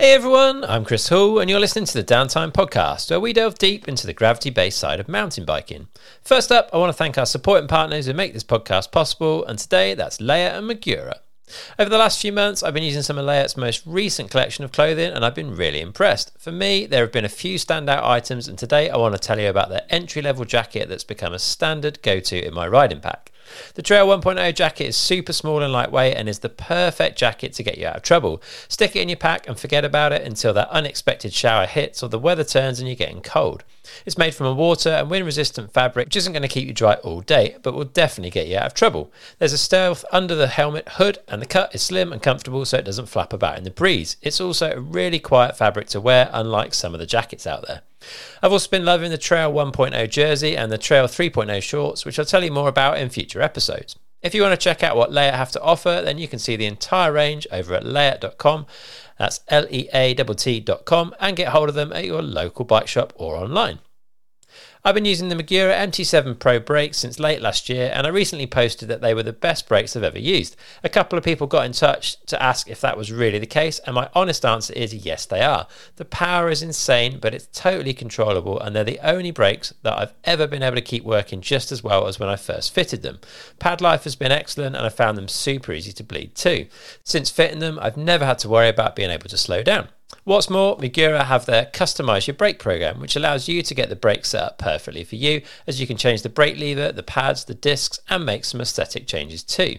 Hey everyone, I'm Chris Hall, and you're listening to the Downtime Podcast, where we delve deep into the gravity based side of mountain biking. First up, I want to thank our supporting partners who make this podcast possible, and today that's Leatt and Magura. Over the last few months, I've been using some of Leatt's most recent collection of clothing, and I've been really impressed. For me, there have been a few standout items, and today I want to tell you about their entry level jacket that's become a standard go to in my riding pack. The Trail 1.0 jacket is super small and lightweight and is the perfect jacket to get you out of trouble. Stick it in your pack and forget about it until that unexpected shower hits or the weather turns and you're getting cold. It's made from a water and wind resistant fabric, which isn't going to keep you dry all day, but will definitely get you out of trouble. There's a stealth under the helmet hood, and the cut is slim and comfortable so it doesn't flap about in the breeze. It's also a really quiet fabric to wear, unlike some of the jackets out there. I've also been loving the Trail 1.0 jersey and the Trail 3.0 shorts, which I'll tell you more about in future episodes. If you want to check out what Leatt have to offer, then you can see the entire range over at leatt.com. That's L E A T.com and get hold of them at your local bike shop or online. I've been using the Magura MT7 Pro brakes since late last year, and I recently posted that they were the best brakes I've ever used. A couple of people got in touch to ask if that was really the case, and my honest answer is yes, they are. The power is insane, but it's totally controllable, and they're the only brakes that I've ever been able to keep working just as well as when I first fitted them. Pad life has been excellent, and I found them super easy to bleed too. Since fitting them, I've never had to worry about being able to slow down. What's more, Magura have their customize your brake program, which allows you to get the brake set up perfectly for you, as you can change the brake lever, the pads, the discs, and make some aesthetic changes too.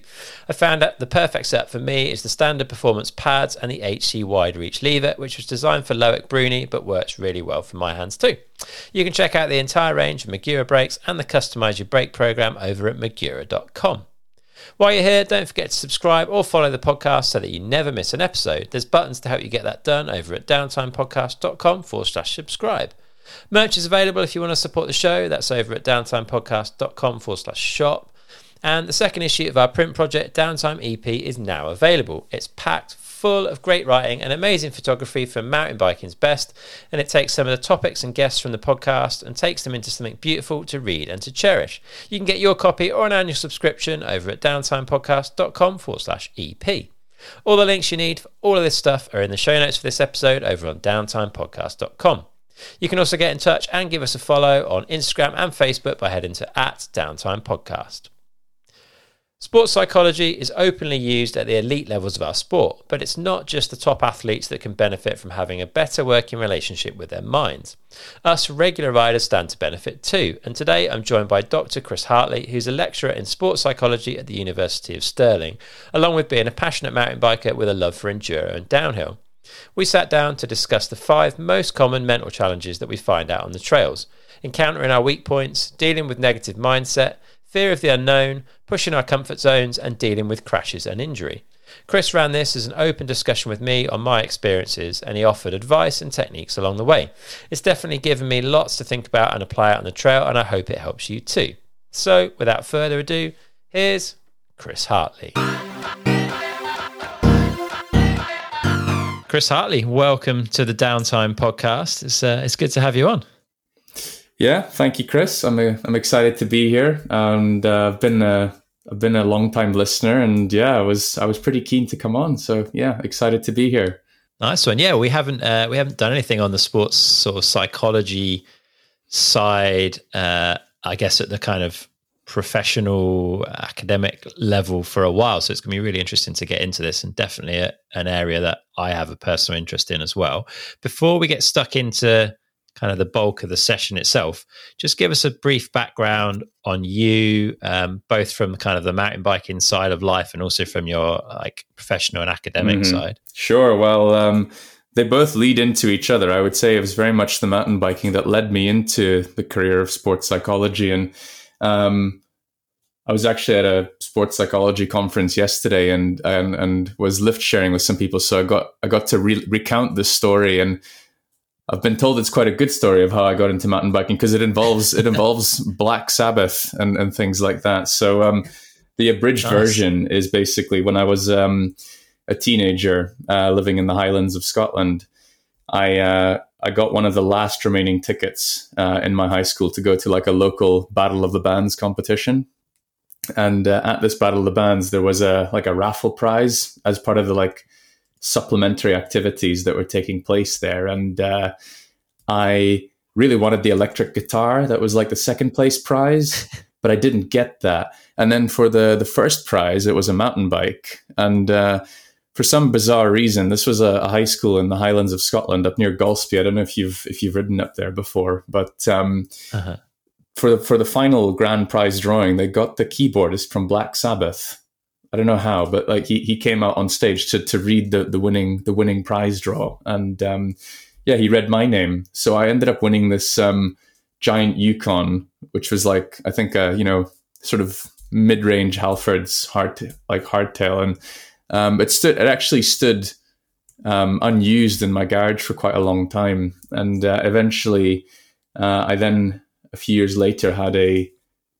I found that the perfect set for me is the standard performance pads and the HC wide reach lever, which was designed for Loic Bruni but works really well for my hands too. You can check out the entire range of Magura brakes and the customize your brake program over at magura.com. While you're here, don't forget to subscribe or follow the podcast so that you never miss an episode. There's buttons to help you get that done over at downtimepodcast.com forward slash subscribe. Merch is available if you want to support the show. That's over at downtimepodcast.com forward slash shop. And the second issue of our print project, Downtime EP, is now available. It's packed full of great writing and amazing photography from mountain biking's best, and it takes some of the topics and guests from the podcast and takes them into something beautiful to read and to cherish. You can get your copy or an annual subscription over at downtimepodcast.com forward slash EP. All the links you need for all of this stuff are in the show notes for this episode over on downtimepodcast.com. You can also get in touch and give us a follow on Instagram and Facebook by heading to at Downtime Podcast. Sports psychology is openly used at the elite levels of our sport, but it's not just the top athletes that can benefit from having a better working relationship with their minds. Us regular riders stand to benefit too, and today I'm joined by Dr. Chris Hartley, who's a lecturer in sports psychology at the University of Stirling, along with being a passionate mountain biker with a love for enduro and downhill. We sat down to discuss the five most common mental challenges that we find out on the trails, encountering our weak points, dealing with negative mindset, fear of the unknown, pushing our comfort zones, and dealing with crashes and injury. Chris ran this as an open discussion with me on my experiences, and he offered advice and techniques along the way. It's definitely given me lots to think about and apply out on the trail, and I hope it helps you too. So, without further ado, here's Chris Hartley. Chris Hartley, welcome to the Downtime Podcast. It's uh, it's good to have you on. Yeah, thank you, Chris. I'm a, I'm excited to be here, and uh, I've been a I've been a long time listener, and yeah, I was I was pretty keen to come on. So yeah, excited to be here. Nice one. Yeah, we haven't uh, we haven't done anything on the sports sort of psychology side. Uh, I guess at the kind of professional academic level for a while. So it's going to be really interesting to get into this and definitely a, an area that I have a personal interest in as well. Before we get stuck into kind of the bulk of the session itself. Just give us a brief background on you, um, both from kind of the mountain biking side of life and also from your like professional and academic mm-hmm. side. Sure. Well, um, they both lead into each other. I would say it was very much the mountain biking that led me into the career of sports psychology. And um, I was actually at a sports psychology conference yesterday and, and, and was lift sharing with some people. So I got, I got to re- recount this story and I've been told it's quite a good story of how I got into mountain biking because it involves it involves Black Sabbath and, and things like that. So um, the abridged nice. version is basically when I was um, a teenager uh, living in the Highlands of Scotland. I uh, I got one of the last remaining tickets uh, in my high school to go to like a local Battle of the Bands competition, and uh, at this Battle of the Bands there was a like a raffle prize as part of the like supplementary activities that were taking place there, and uh, I really wanted the electric guitar that was like the second place prize, but I didn't get that. And then for the the first prize, it was a mountain bike, and uh, for some bizarre reason, this was a, a, high school in the Highlands of Scotland, up near Golspie. I don't know if you've if you've ridden up there before, but um, uh-huh. for the for the final grand prize drawing, they got the keyboardist from Black Sabbath. I don't know how, but like he, he came out on stage to to read the the winning the winning prize draw, and um, yeah, he read my name. So I ended up winning this um, giant Yukon, which was like I think uh, you know sort of mid range Halfords hard like hardtail, and um, it stood it actually stood um, unused in my garage for quite a long time, and uh, eventually uh, I then a few years later had a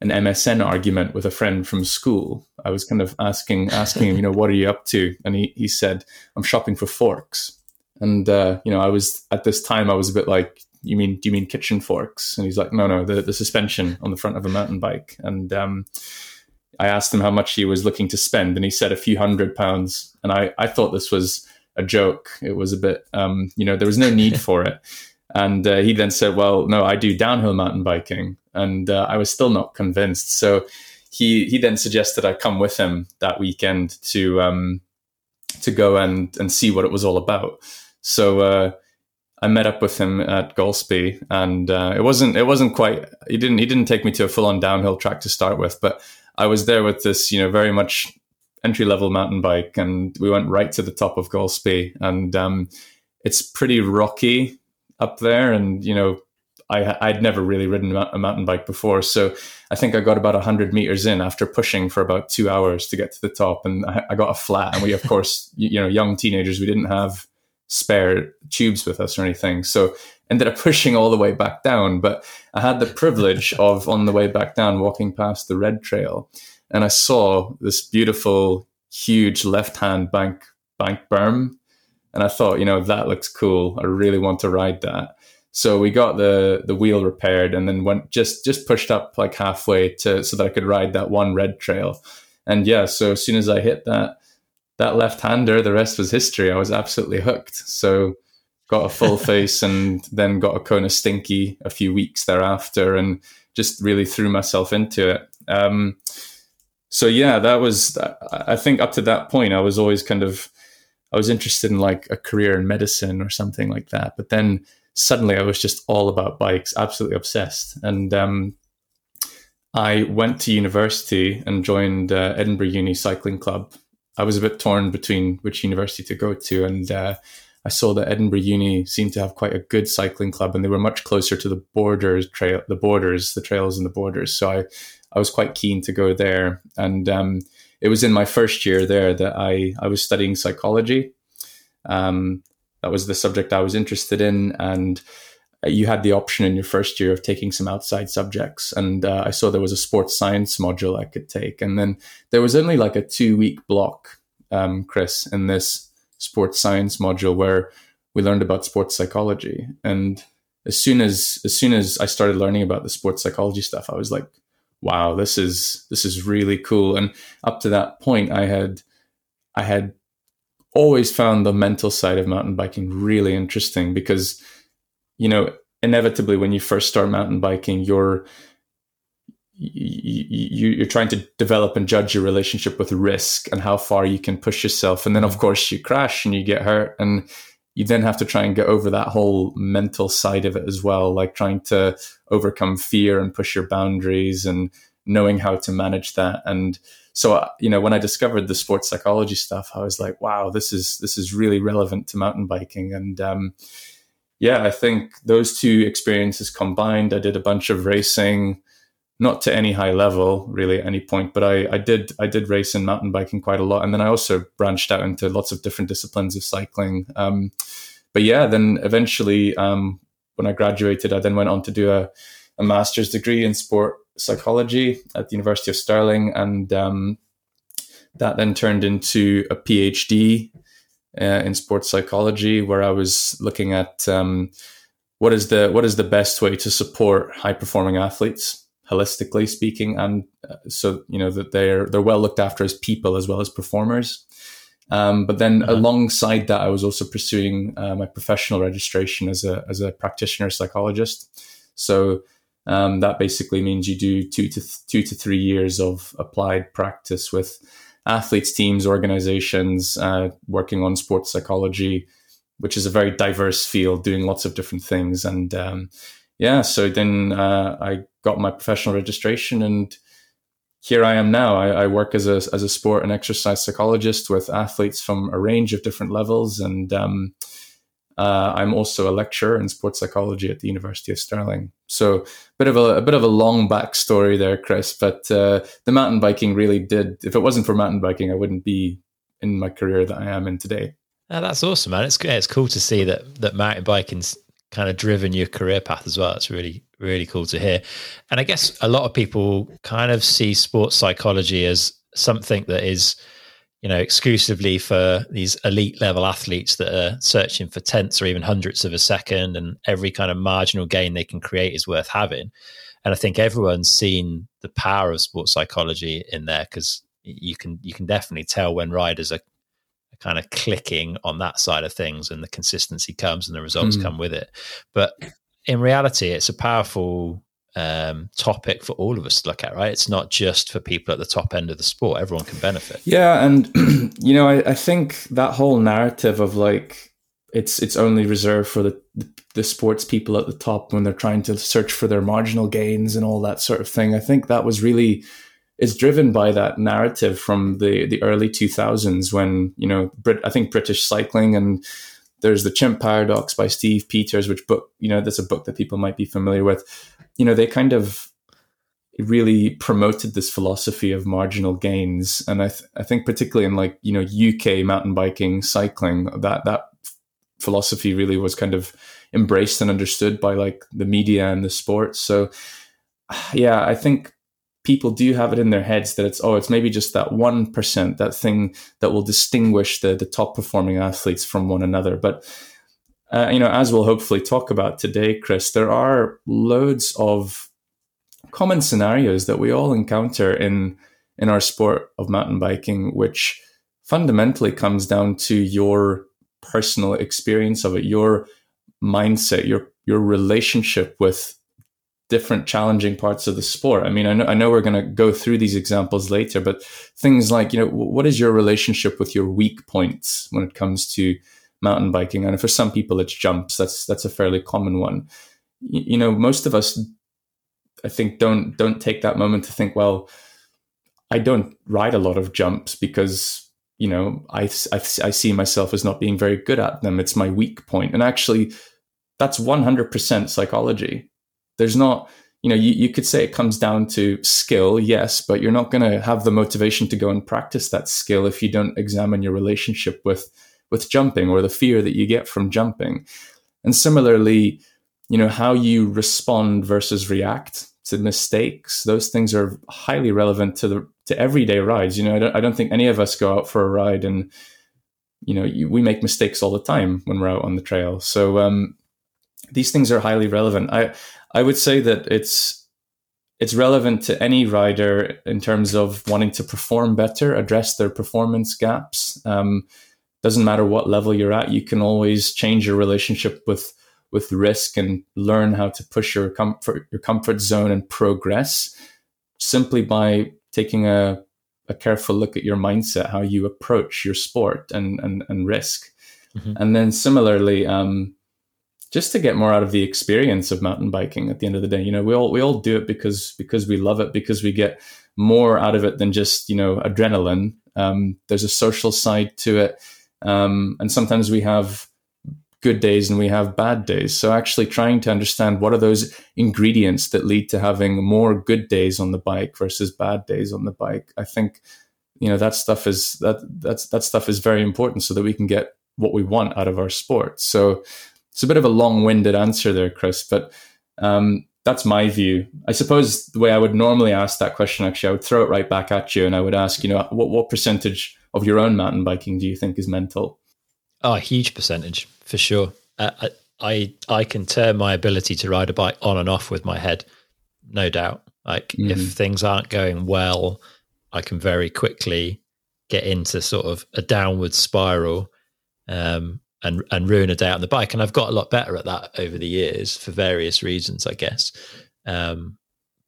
an MSN argument with a friend from school. I was kind of asking asking him, you know, what are you up to? And he he said, I'm shopping for forks. And uh, you know, I was at this time I was a bit like, you mean do you mean kitchen forks? And he's like, no, no, the the suspension on the front of a mountain bike. And um, I asked him how much he was looking to spend, and he said a few hundred pounds. And I I thought this was a joke. It was a bit, um, you know, there was no need for it. And uh, he then said, "Well, no, I do downhill mountain biking," and uh, I was still not convinced. So he he then suggested I come with him that weekend to um, to go and and see what it was all about. So uh, I met up with him at Golspie, and uh, it wasn't it wasn't quite. He didn't he didn't take me to a full on downhill track to start with, but I was there with this you know very much entry level mountain bike, and we went right to the top of Golspie, and um, it's pretty rocky up there, and you know I, I'd never really ridden a mountain bike before. So I think I got about 100 meters in after pushing for about two hours to get to the top. And I, I got a flat. And we, of course, you, you know, young teenagers, we didn't have spare tubes with us or anything. So ended up pushing all the way back down. But I had the privilege of on the way back down walking past the red trail and I saw this beautiful, huge left hand bank bank berm. And I thought, you know, that looks cool. I really want to ride that. So we got the the wheel repaired and then went just just pushed up like halfway to so that I could ride that one red trail. And yeah, so as soon as I hit that, that left hander, the rest was history. I was absolutely hooked. So got a full face and then got a Kona stinky a few weeks thereafter and just really threw myself into it. Um, so yeah, that was, I think up to that point, I was always kind of, I was interested in like a career in medicine or something like that. But then suddenly I was just all about bikes, absolutely obsessed. And um, I went to university and joined uh, Edinburgh Uni Cycling Club I was a bit torn between which university to go to, and uh, I saw that Edinburgh Uni seemed to have quite a good cycling club, and they were much closer to the borders trail, the borders, the trails and the borders. So I, I was quite keen to go there, and um, it was in my first year there that I I was studying psychology. Um, that was the subject I was interested in, and you had the option in your first year of taking some outside subjects. And uh, I saw there was a sports science module I could take. And then there was only like a two week block, um, Chris, in this sports science module where we learned about sports psychology. And as soon as as soon as I started learning about the sports psychology stuff, I was like, wow, this is this is really cool. And up to that point I had I had always found the mental side of mountain biking really interesting because you know, inevitably when you first start mountain biking, you're you, you're trying to develop and judge your relationship with risk and how far you can push yourself. And then, of course, you crash and you get hurt, and you then have to try and get over that whole mental side of it as well, like trying to overcome fear and push your boundaries and knowing how to manage that. And so, uh, you know, when I discovered the sports psychology stuff, I was like, wow, this is this is really relevant to mountain biking. And um, yeah, I think those two experiences combined, I did a bunch of racing, not to any high level really at any point, but I, I did I did race in mountain biking quite a lot, and then I also branched out into lots of different disciplines of cycling. Um, but yeah, then eventually um, when I graduated, I then went on to do a, a master's degree in sport psychology at the University of Stirling, and um, that then turned into a PhD uh, in sports psychology, where I was looking at um, what is the what is the best way to support high performing athletes, holistically speaking, and uh, so you know that they're they're well looked after as people as well as performers. Um, but then uh-huh. alongside that, I was also pursuing uh, my professional registration as a as a practitioner psychologist. So um, that basically means you do two to th- two to three years of applied practice with athletes, teams, organizations, uh, working on sports psychology, which is a very diverse field, doing lots of different things. And um, yeah, so then uh, I got my professional registration, and here I am now. I, I, work as a as a sport and exercise psychologist with athletes from a range of different levels, and um, uh, I'm also a lecturer in sports psychology at the University of Stirling. So bit of a, a bit of a long backstory there, Chris. But uh, the mountain biking really did. If it wasn't for mountain biking, I wouldn't be in my career that I am in today. Oh, that's awesome, man. It's it's cool to see that that mountain biking's kind of driven your career path as well. It's really really cool to hear. And I guess a lot of people kind of see sports psychology as something that is you know, exclusively for these elite level athletes that are searching for tenths or even hundredths of a second, and every kind of marginal gain they can create is worth having. And I think everyone's seen the power of sports psychology in there because you can you can definitely tell when riders are kind of clicking on that side of things and the consistency comes and the results mm. come with it. But in reality, it's a powerful um, topic for all of us to look at, right? It's not just for people at the top end of the sport. Everyone can benefit. Yeah, and you know, I, I think that whole narrative of like it's it's only reserved for the, the, sports people at the top when they're trying to search for their marginal gains and all that sort of thing. I think that was really is driven by that narrative from the the early 2000s when you know Brit, I think British cycling and there's the chimp paradox by steve peters which book you know that's a book that people might be familiar with you know, they kind of really promoted this philosophy of marginal gains. And I, th- I think particularly in like, you know, UK mountain biking, cycling, that, that philosophy really was kind of embraced and understood by like the media and the sports. So yeah, I think people do have it in their heads that it's, oh, it's maybe just that 1%, that thing that will distinguish the, the top performing athletes from one another. But uh, you know, as we'll hopefully talk about today, Chris, there are loads of common scenarios that we all encounter in in our sport of mountain biking, which fundamentally comes down to your personal experience of it, your mindset, your your relationship with different challenging parts of the sport. I mean, I know, I know we're going to go through these examples later, but things like, you know, what is your relationship with your weak points when it comes to mountain biking. And for some people, it's jumps. That's that's a fairly common one. You, know, most of us, I think, don't don't take that moment to think, well, I don't ride a lot of jumps because you know I, I, I see myself as not being very good at them. It's my weak point, and actually, that's one hundred percent psychology. There's not you know, you, you could say it comes down to skill, yes, but you're not going to have the motivation to go and practice that skill if you don't examine your relationship with with jumping or the fear that you get from jumping. And similarly, you know, how you respond versus react to mistakes, those things are highly relevant to the to everyday rides. You know, I don't, I don't think any of us go out for a ride and you know you, we make mistakes all the time when we're out on the trail. So um, these things are highly relevant. I I would say that it's it's relevant to any rider in terms of wanting to perform better, address their performance gaps. Um, doesn't matter what level you're at you can always change your relationship with with risk and learn how to push your comfort your comfort zone and progress simply by taking a, a careful look at your mindset how you approach your sport and and, and risk mm-hmm. and then similarly um, just to get more out of the experience of mountain biking at the end of the day you know we all we all do it because because we love it because we get more out of it than just you know adrenaline um, there's a social side to it um, and sometimes we have good days and we have bad days. So actually trying to understand what are those ingredients that lead to having more good days on the bike versus bad days on the bike. I think you know that stuff is that that's that stuff is very important so that we can get what we want out of our sport. So it's a bit of a long-winded answer there, Chris, but um, that's my view. I suppose the way I would normally ask that question, actually, I would throw it right back at you, and I would ask, you know, what what percentage of your own mountain biking do you think is mental? Oh, a huge percentage for sure. Uh, I I can turn my ability to ride a bike on and off with my head, no doubt. Like mm-hmm. if things aren't going well, I can very quickly get into sort of a downward spiral um, and and ruin a day on the bike. And I've got a lot better at that over the years for various reasons, I guess. Um,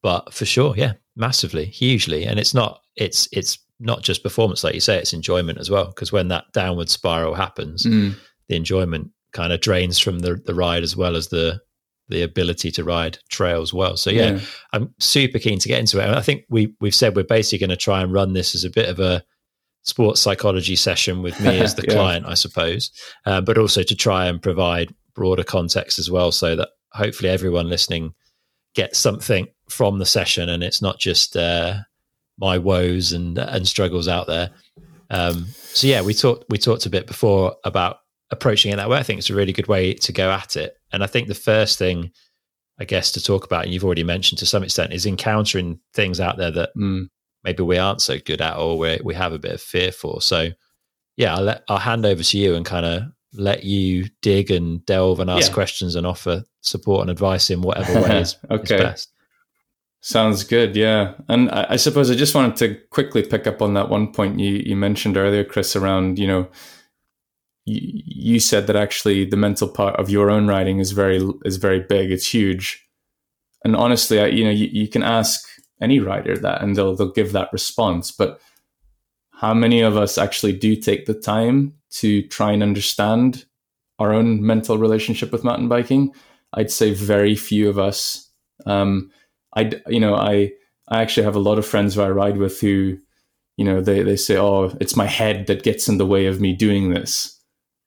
but for sure, yeah, massively, hugely, and it's not it's it's not just performance, like you say, it's enjoyment as well. Because when that downward spiral happens, mm. the enjoyment kind of drains from the the ride as well as the the ability to ride trails well. So yeah, yeah. I'm super keen to get into it. And I think we we've said we're basically going to try and run this as a bit of a sports psychology session with me as the yeah. client, I suppose, uh, but also to try and provide broader context as well, so that hopefully everyone listening gets something from the session, and it's not just uh, my woes and and struggles out there. Um, so yeah, we talked we talked a bit before about approaching it that way. I think it's a really good way to go at it, and I think the first thing. I guess to talk about, and you've already mentioned to some extent, is encountering things out there that mm maybe we aren't so good at or we we have a bit of fear for. So yeah, I'll let, I'll hand over to you and kind of let you dig and delve and ask yeah. questions and offer support and advice in whatever way is, okay. is best. Sounds good, yeah. And I, I, suppose I just wanted to quickly pick up on that one point you, you mentioned earlier, Chris, around, you know, you, you said that actually the mental part of your own writing is very is very big. It's huge. And honestly, I, you know, you, you can ask any writer that and they'll they'll give that response but how many of us actually do take the time to try and understand our own mental relationship with mountain biking? I'd say very few of us um, i you know i i actually have a lot of friends who i ride with who you know they, they say oh it's my head that gets in the way of me doing this.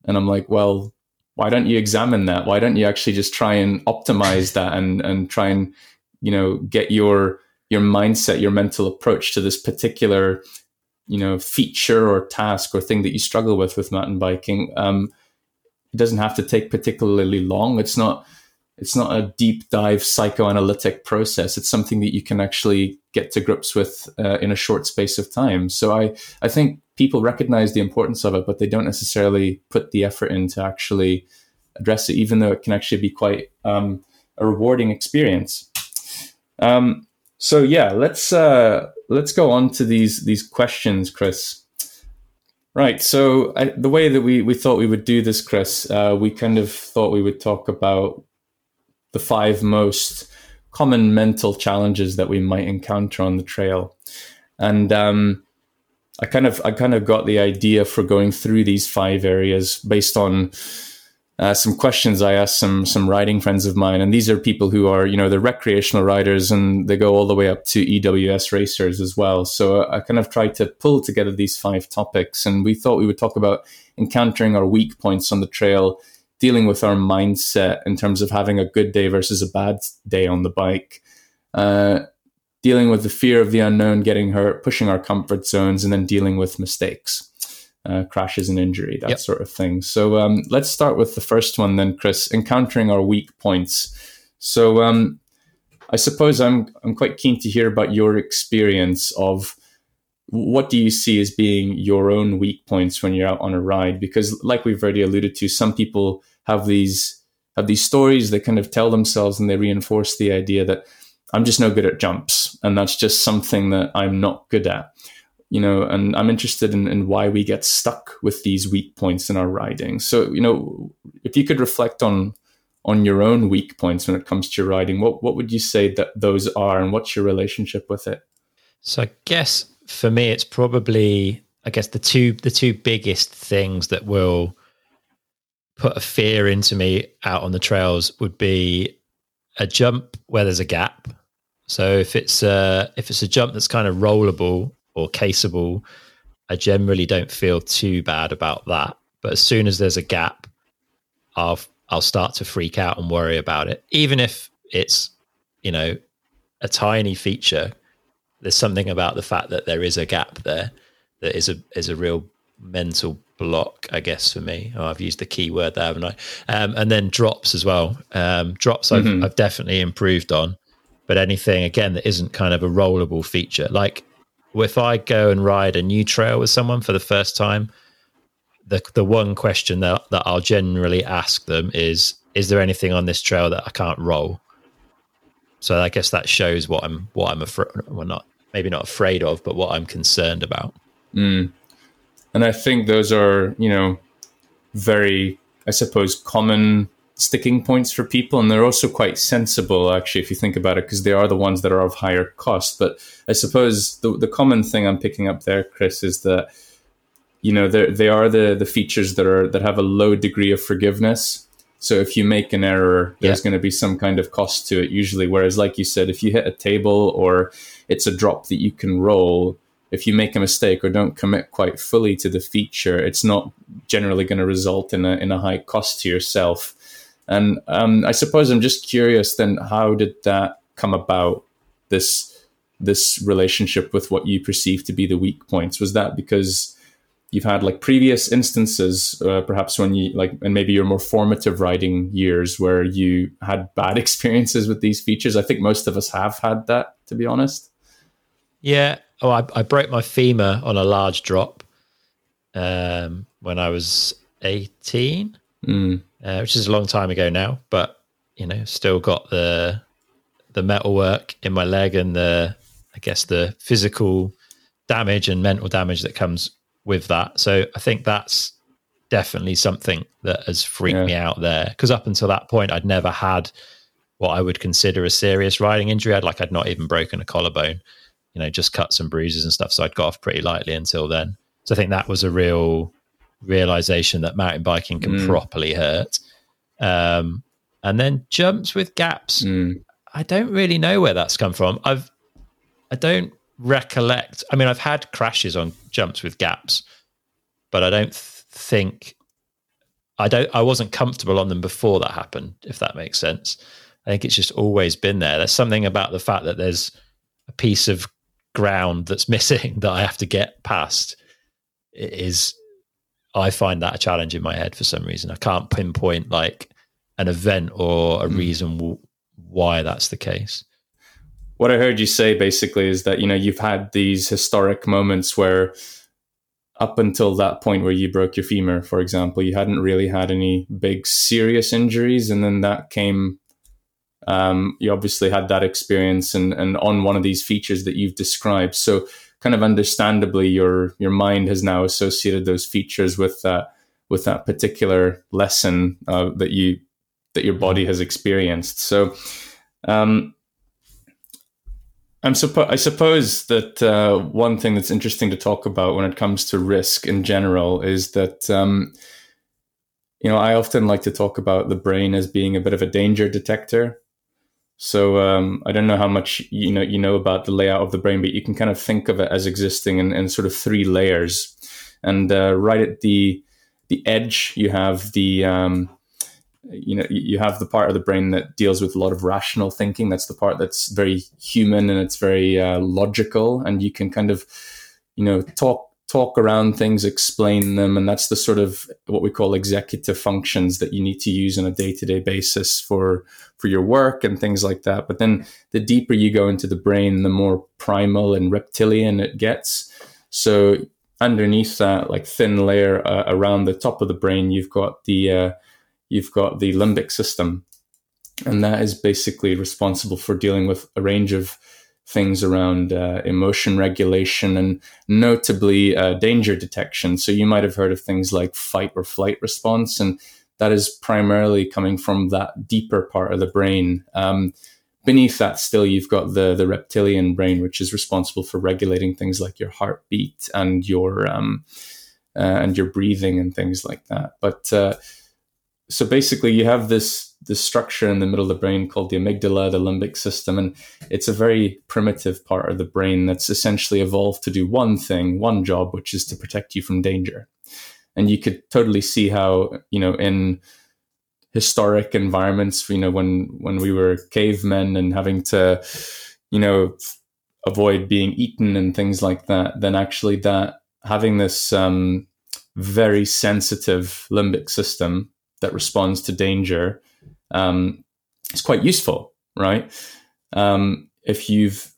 And i'm like well why don't you examine that? Why don't you actually just try and optimize that and and try and you know get your your mindset, your mental approach to this particular, you know, feature or task or thing that you struggle with with mountain biking. Um, it doesn't have to take particularly long. It's not it's not a deep dive psychoanalytic process. It's something that you can actually get to grips with uh, in a short space of time. So I I think people recognize the importance of it, but they don't necessarily put the effort in to actually address it, even though it can actually be quite um, a rewarding experience. Um, so yeah, let's uh, let's go on to these these questions, Chris. Right. So I, the way that we we thought we would do this, Chris, uh, we kind of thought we would talk about the five most common mental challenges that we might encounter on the trail, and um, I kind of I kind of got the idea for going through these five areas based on uh, some questions I asked some some riding friends of mine, and these are people who are you know they're recreational riders and they go all the way up to EWS racers as well. So I kind of tried to pull together these five topics, and we thought we would talk about encountering our weak points on the trail, dealing with our mindset in terms of having a good day versus a bad day on the bike. Uh, dealing with the fear of the unknown, getting hurt, pushing our comfort zones, and then dealing with mistakes uh, crashes and injury, that yep. sort of thing. So um, let's start with the first one then, Chris. Encountering our weak points. So um, I suppose I'm I'm quite keen to hear about your experience of what do you see as being your own weak points when you're out on a ride? Because like we've already alluded to, some people have these have these stories they kind of tell themselves and they reinforce the idea that I'm just no good at jumps and that's just something that I'm not good at you know, and I'm interested in, in why we get stuck with these weak points in our riding. So, you know, if you could reflect on on your own weak points when it comes to your riding, what what would you say that those are, and what's your relationship with it? So, I guess for me, it's probably I guess the two the two biggest things that will put a fear into me out on the trails would be a jump where there's a gap. So if it's a if it's a jump that's kind of rollable or caseable, I generally don't feel too bad about that. But as soon as there's a gap, I'll I'll start to freak out and worry about it. Even if it's, you know, a tiny feature, there's something about the fact that there is a gap there that is a is a real mental block, I guess, for me. Oh, I've used the key word there, haven't I? Um, and then drops as well. Um, drops I've, mm-hmm. I've definitely improved on, but anything again that isn't kind of a rollable feature, like if I go and ride a new trail with someone for the first time, the the one question that that I'll generally ask them is, "Is there anything on this trail that I can't roll?" So I guess that shows what I'm what I'm afraid. Well, not maybe not afraid of, but what I'm concerned about. Mm. and I think those are you know very I suppose common sticking points for people and they're also quite sensible actually if you think about it because they are the ones that are of higher cost. But i suppose the, the common thing i'm picking up there chris is that you know they are the the features that are that have a low degree of forgiveness. So if you make an error there's yeah. going to be some kind of cost to it usually. Whereas like you said if you hit a table or it's a drop that you can roll if you make a mistake or don't commit quite fully to the feature it's not generally going to result in a in a high cost to yourself and um, I suppose I'm just curious then, how did that come about? This this relationship with what you perceive to be the weak points was that because you've had like previous instances, uh, perhaps when you like, and maybe your more formative writing years where you had bad experiences with these features. I think most of us have had that, to be honest. Yeah. Oh, I, I broke my femur on a large drop um, when I was 18. Mm uh, which is a long time ago now, but you know, still got the the metalwork in my leg and the I guess the physical damage and mental damage that comes with that. So I think that's definitely something that has freaked yeah. me out there because up until that point I'd never had what I would consider a serious riding injury. I'd like I'd not even broken a collarbone, you know, just cuts and bruises and stuff. So I'd got off pretty lightly until then. So I think that was a real realization that mountain biking can mm. properly hurt. Um, and then jumps with gaps. Mm. I don't really know where that's come from. I've I don't recollect. I mean, I've had crashes on jumps with gaps, but I don't th- think I don't. I wasn't comfortable on them before that happened. If that makes sense, I think it's just always been there. There's something about the fact that there's a piece of ground that's missing that I have to get past. It is I find that a challenge in my head for some reason. I can't pinpoint like an event or a mm. reason w- why that's the case. What I heard you say basically is that you know you've had these historic moments where up until that point where you broke your femur, for example, you hadn't really had any big serious injuries, and then that came. Um, you obviously had that experience, and and on one of these features that you've described. So kind of understandably your your mind has now associated those features with that with that particular lesson uh, that you that your body has experienced. So, um, I'm suppo- I suppose that uh, one thing that's interesting to talk about when it comes to risk in general is that um, you know I often like to talk about the brain as being a bit of a danger detector. So um, I don't know how much you know you know about the layout of the brain, but you can kind of think of it as existing in, in sort of three layers. And uh, right at the the edge, you have the um, you know you have the part of the brain that deals with a lot of rational thinking. That's the part that's very human and it's very uh, logical, and you can kind of you know talk talk around things, explain them, and that's the sort of what we call executive functions that you need to use on a day to day basis for for your work and things like that. But then the deeper you go into the brain, the more primal and reptilian it gets. So underneath that, like thin layer uh, around the top of the brain, you've got the uh, you've got the limbic system, and that is basically responsible for dealing with a range of things around uh, emotion regulation and notably uh, danger detection. So you might have heard of things like fight or flight response, and that is primarily coming from that deeper part of the brain. Um, beneath that, still you've got the the reptilian brain, which is responsible for regulating things like your heartbeat and your um, uh, and your breathing and things like that. But uh, so basically, you have this this structure in the middle of the brain called the amygdala, the limbic system, and it's a very primitive part of the brain that's essentially evolved to do one thing, one job, which is to protect you from danger. And you could totally see how, you know, in historic environments, you know, when when we were cavemen and having to, you know, avoid being eaten and things like that, then actually that having this um, very sensitive limbic system that responds to danger um, it's quite useful, right? Um, if you've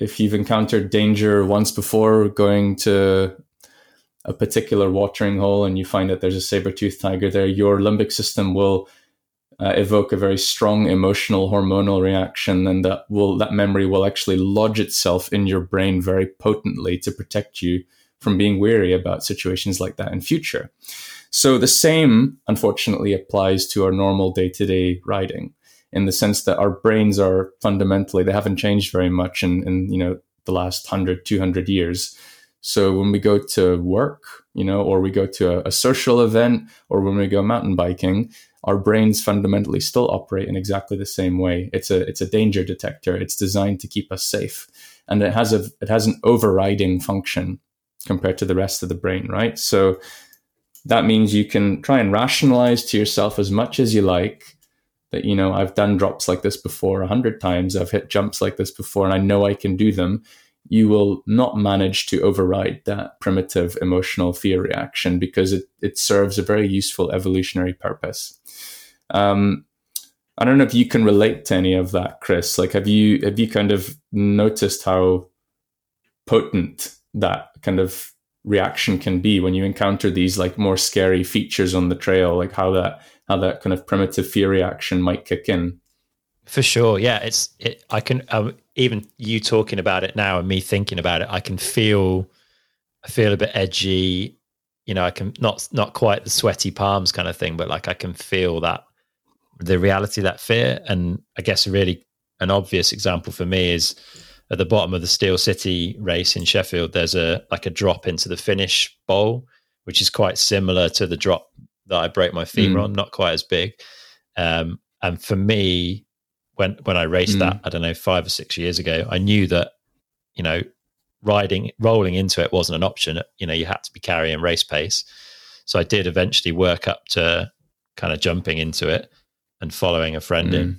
if you've encountered danger once before going to a particular watering hole and you find that there's a saber-toothed tiger there, your limbic system will uh, evoke a very strong emotional hormonal reaction and that will that memory will actually lodge itself in your brain very potently to protect you from being weary about situations like that in future. So the same, unfortunately, applies to our normal day to day riding in the sense that our brains are fundamentally, they haven't changed very much in, in you know, the last 100, 200 years. So when we go to work, you know, or we go to a, a, social event, or when we go mountain biking, our brains fundamentally still operate in exactly the same way. It's a it's a danger detector. It's designed to keep us safe, and it has a it has an overriding function compared to the rest of the brain, right? So that means you can try and rationalize to yourself as much as you like that you know I've done drops like this before a hundred times. I've hit jumps like this before, and I know I can do them you will not manage to override that primitive emotional fear reaction because it, it serves a very useful evolutionary purpose. Um, I don't know if you can relate to any of that, Chris. Like, have you have you kind of noticed how potent that kind of reaction can be when you encounter these like more scary features on the trail? Like how that how that kind of primitive fear reaction might kick in. For sure, yeah. It's it. I can um, even you talking about it now and me thinking about it. I can feel, I feel a bit edgy. You know, I can not not quite the sweaty palms kind of thing, but like I can feel that the reality that fear. And I guess really an obvious example for me is at the bottom of the Steel City race in Sheffield. There's a like a drop into the finish bowl, which is quite similar to the drop that I break my femur mm. on. Not quite as big. Um, and for me, when when I raced mm. that, I don't know, five or six years ago, I knew that, you know, riding rolling into it wasn't an option. You know, you had to be carrying race pace. So I did eventually work up to kind of jumping into it and following a friend mm. in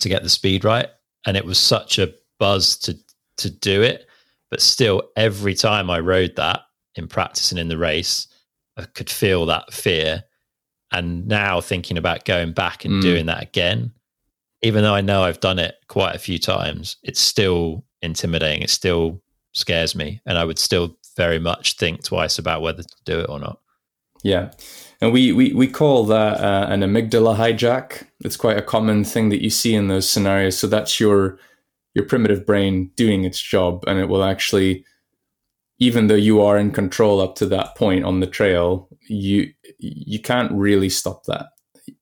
to get the speed right. And it was such a buzz to to do it. But still, every time I rode that in practice and in the race, I could feel that fear. And now thinking about going back and mm. doing that again, even though I know I've done it quite a few times, it's still intimidating. It still scares me. And I would still very much think twice about whether to do it or not. Yeah. And we, we, we call that uh, an amygdala hijack. It's quite a common thing that you see in those scenarios. So that's your your primitive brain doing its job, and it will actually, even though you are in control up to that point on the trail, you you can't really stop that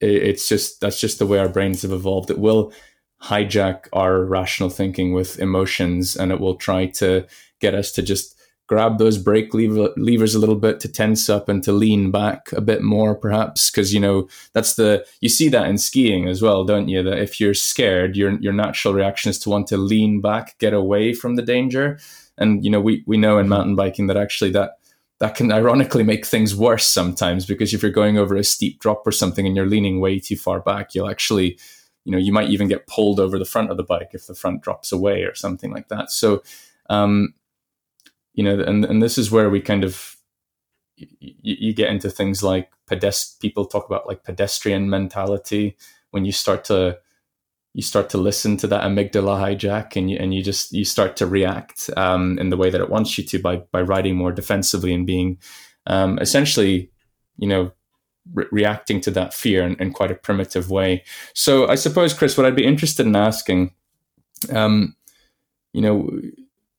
it's just that's just the way our brains have evolved. It will hijack our rational thinking with emotions, and it will try to get us to just grab those brake lever, levers a little bit to tense up and to lean back a bit more perhaps because you know that's the you see that in skiing as well don't you that if you're scared your your natural reaction is to want to lean back get away from the danger and you know we we know in mountain biking that actually that that can ironically make things worse sometimes because if you're going over a steep drop or something and you're leaning way too far back, you'll actually, you know, you might even get pulled over the front of the bike if the front drops away or something like that. So, um, you know, and and this is where we kind of you, you get into things like pedest. People talk about like pedestrian mentality when you start to you start to listen to that amygdala hijack and you, and you just you start to react um, in the way that it wants you to by by riding more defensively and being um, essentially you know re- reacting to that fear in, in, quite a primitive way so i suppose chris what i'd be interested in asking um, you know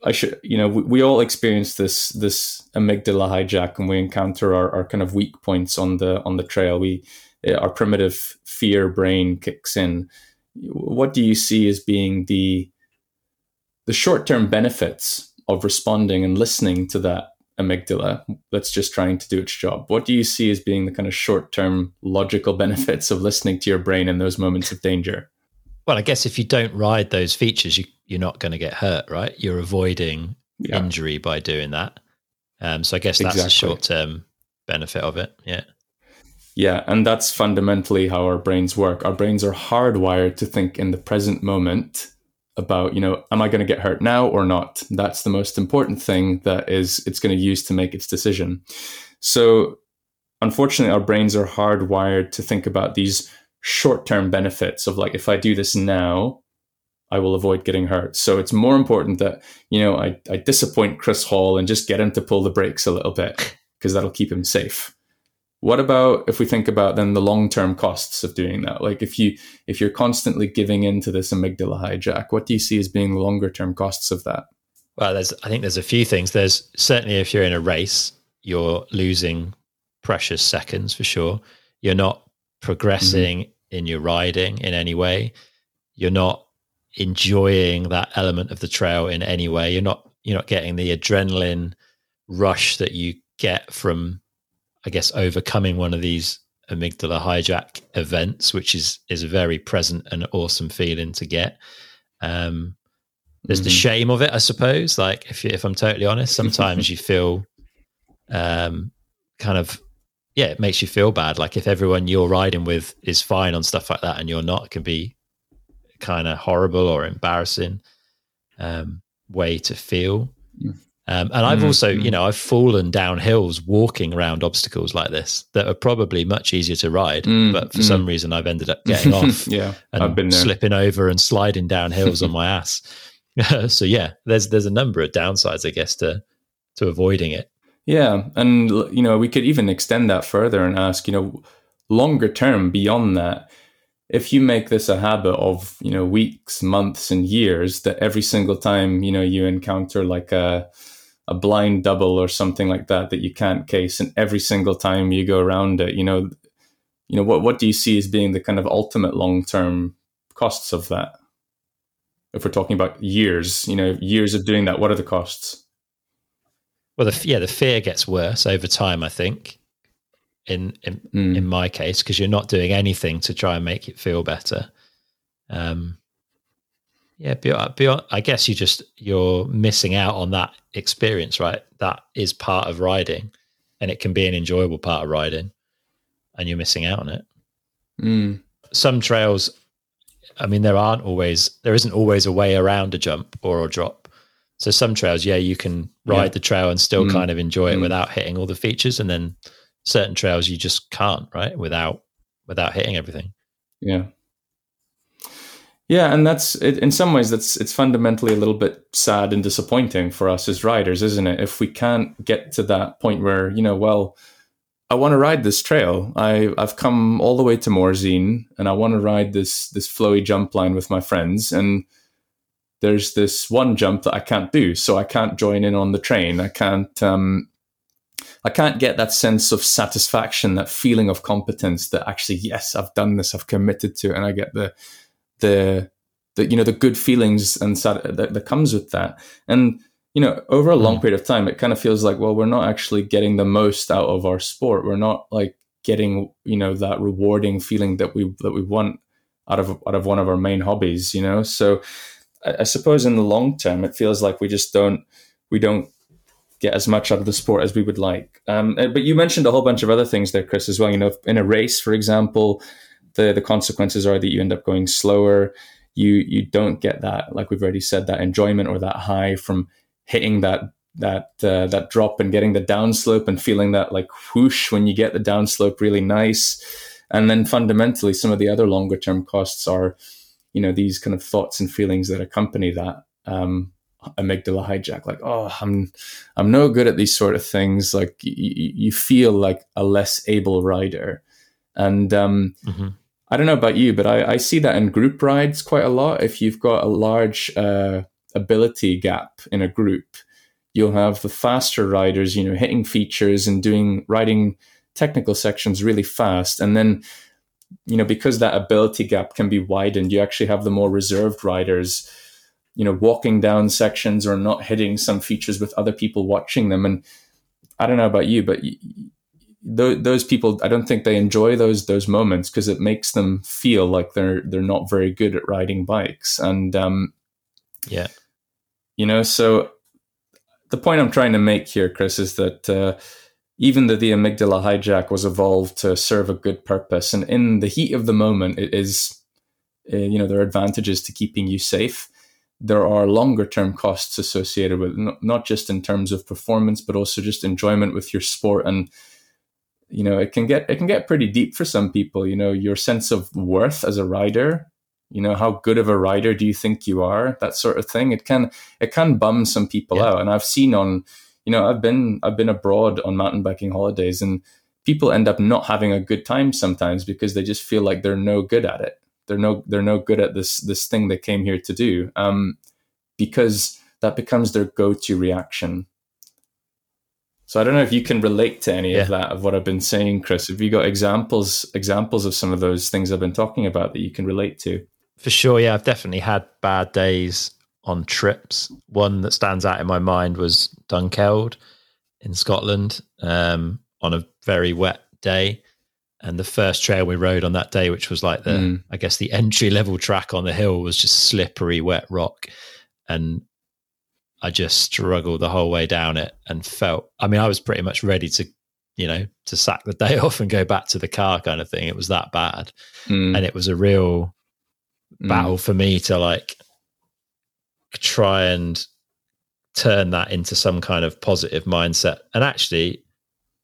i should you know we, we, all experience this this amygdala hijack and we encounter our, our kind of weak points on the on the trail. We eh, our primitive fear brain kicks in. What do you see as being the the short-term benefits of responding and listening to that amygdala that's just trying to do its job? What do you see as being the kind of short-term logical benefits of listening to your brain in those moments of danger well i guess if you don't ride those features you, you're not going to get hurt right you're avoiding yeah. injury by doing that um, so i guess that's exactly. a short-term benefit of it yeah yeah, and that's fundamentally how our brains work. Our brains are hardwired to think in the present moment about, you know, am I going to get hurt now or not? That's the most important thing that is it's going to use to make its decision. So, unfortunately, our brains are hardwired to think about these short-term benefits of like if I do this now, I will avoid getting hurt. So it's more important that, you know, I, I disappoint Chris Hall and just get him to pull the brakes a little bit because that'll keep him safe what about if we think about then the long-term costs of doing that like if you if you're constantly giving into this amygdala hijack what do you see as being the longer term costs of that Well, there's I think there's a few things. There's certainly if you're in a race, you're losing precious seconds for sure. You're not progressing mm-hmm. in your riding in any way. You're not enjoying that element of the trail in any way. You're not you're not getting the adrenaline rush that you get from I guess overcoming one of these amygdala hijack events, which is is a very present and awesome feeling to get. Um, there's mm-hmm. the shame of it, I suppose. Like if if I'm totally honest, sometimes you feel um, kind of yeah, it makes you feel bad. Like if everyone you're riding with is fine on stuff like that and you're not, it can be kind of horrible or embarrassing um, way to feel. Mm. Um, and I've mm, also, you mm. know, I've fallen down hills walking around obstacles like this that are probably much easier to ride, mm, but for mm. some reason I've ended up getting off. yeah, and I've been there. slipping over and sliding down hills on my ass. so yeah, there's there's a number of downsides, I guess, to to avoiding it. Yeah, and you know, we could even extend that further and ask, you know, longer term beyond that, if you make this a habit of you know weeks months and years that every single time you know you encounter like a a blind double or something like that that you can't case and every single time you go around it you know you know what what do you see as being the kind of ultimate long term costs of that? If we're talking about years you know years of doing that what are the costs well the yeah the fear gets worse over time i think in in, mm. in my case because you're not doing anything to try and make it feel better. Um, yeah, beyond, beyond, I guess you just you're missing out on that experience, right? That is part of riding, and it can be an enjoyable part of riding, and you're missing out on it. Mm. Some trails, I mean, there aren't always there isn't always a way around a jump or a drop. So some trails, yeah, you can ride yeah. the trail and still mm. kind of enjoy it mm. without hitting all the features, and then certain trails you just can't right without without hitting everything yeah yeah and that's it, in some ways that's it's fundamentally a little bit sad and disappointing for us as riders isn't it if we can't get to that point where you know well I want to ride this trail. I I've come all the way to Morzine and I want to ride this this flowy jump line with my friends and there's this one jump that I can't do, so I can't join in on the train. I can't um, I can't get that sense of satisfaction, that feeling of competence that actually, yes, I've done this, I've committed to it, and I get the the the you know the good feelings and that, that comes with that. And you know, over a long mm. period of time, it kind of feels like, well, we're not actually getting the most out of our sport. We're not like getting you know that rewarding feeling that we that we want out of out of one of our main hobbies. You know, so I, I suppose in the long term, it feels like we just don't we don't get as much out of the sport as we would like. Um, uh, but you mentioned a whole bunch of other things there, Chris, as well. You know, in a race, for example, the the consequences are that you end up going slower. You you don't get that, like we've already said, that enjoyment or that high from hitting that that uh, that drop and getting the downslope and feeling that like whoosh when you get the downslope really nice. And then fundamentally, some of the other longer term costs are, you know, these kind of thoughts and feelings that accompany that. Um, amygdala hijack like oh i'm i'm no good at these sort of things like y- you feel like a less able rider and um, mm-hmm. i don't know about you but I, I, see that in group rides quite a lot if you've got a large uh, ability gap in a group you'll have the faster riders you know hitting features and doing riding technical sections really fast and then you know because that ability gap can be widened you actually have the more reserved riders you know walking down sections or not hitting some features with other people watching them. And i don't know about you but th- those people i don't think they enjoy those those moments because it makes them feel like they're they're not very good at riding bikes. And um yeah. you know so the point i'm trying to make here chris is that uh even though the amygdala hijack was evolved to serve a good purpose and in the heat of the moment it is uh, you know there are advantages to keeping you safe. There are longer term costs associated with it, not just in terms of performance but also just enjoyment with your sport. And you know it can get it can get pretty deep for some people you know your sense of worth as a rider you know how good of a rider do you think you are that sort of thing. It can it can bum some people yeah. out. And i've seen on you know i've been i've been abroad on mountain biking holidays and people end up not having a good time sometimes because they just feel like they're no good at it they're no they're no good at this this thing they came here to do um, because that becomes their go-to reaction. So I don't know if you can relate to any yeah. of that of what I've been saying, Chris. Have you got examples examples of some of those things I've been talking about that you can relate to? For sure, yeah, I've definitely had bad days on trips. One that stands out in my mind was Dunkeld in Scotland um, on a very wet day. And the first trail we rode on that day, which was like the, mm. I guess, the entry level track on the hill, was just slippery, wet rock. And I just struggled the whole way down it and felt, I mean, I was pretty much ready to, you know, to sack the day off and go back to the car kind of thing. It was that bad. Mm. And it was a real mm. battle for me to like try and turn that into some kind of positive mindset. And actually,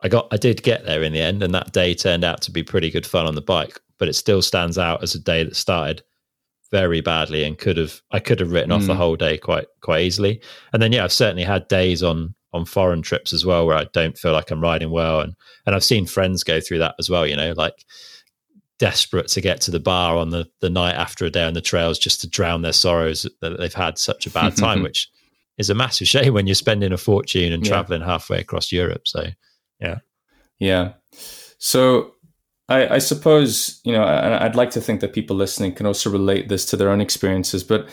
I got I did get there in the end, and that day turned out to be pretty good fun on the bike. But it still stands out as a day that started very badly and could have I could have written mm. off the mm. whole day quite quite easily. And then yeah, I've certainly had days on on foreign trips as well where I don't feel like I'm riding well, and and I've seen friends go through that as well. You know, like desperate to get to the bar on the the night after a day on the trails just to drown their sorrows that they've had such a bad time, which is a massive shame when you're spending a fortune and yeah. traveling halfway across Europe. So yeah. Yeah. So I, I, suppose, you know, I'd like to think that people listening can also relate this to their own experiences. But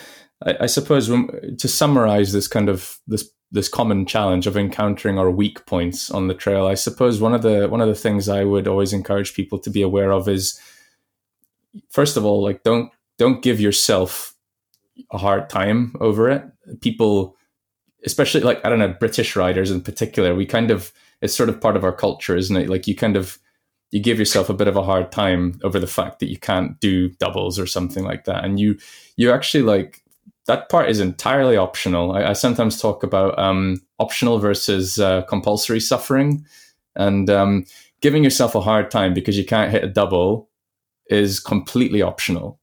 I, I suppose when, to summarize this kind of this this common challenge of encountering our weak points on the trail, I suppose one of the one of the things I would always encourage people to be aware of is first of all, like don't don't give yourself a hard time over it. People especially like I don't know, British riders in particular, we kind of it's sort of part of our culture, isn't it? Like you kind of you give yourself a bit of a hard time over the fact that you can't do doubles or something like that, and you you actually like that part is entirely optional. I, I sometimes talk about um, optional versus uh, compulsory suffering, and um, giving yourself a hard time because you can't hit a double is completely optional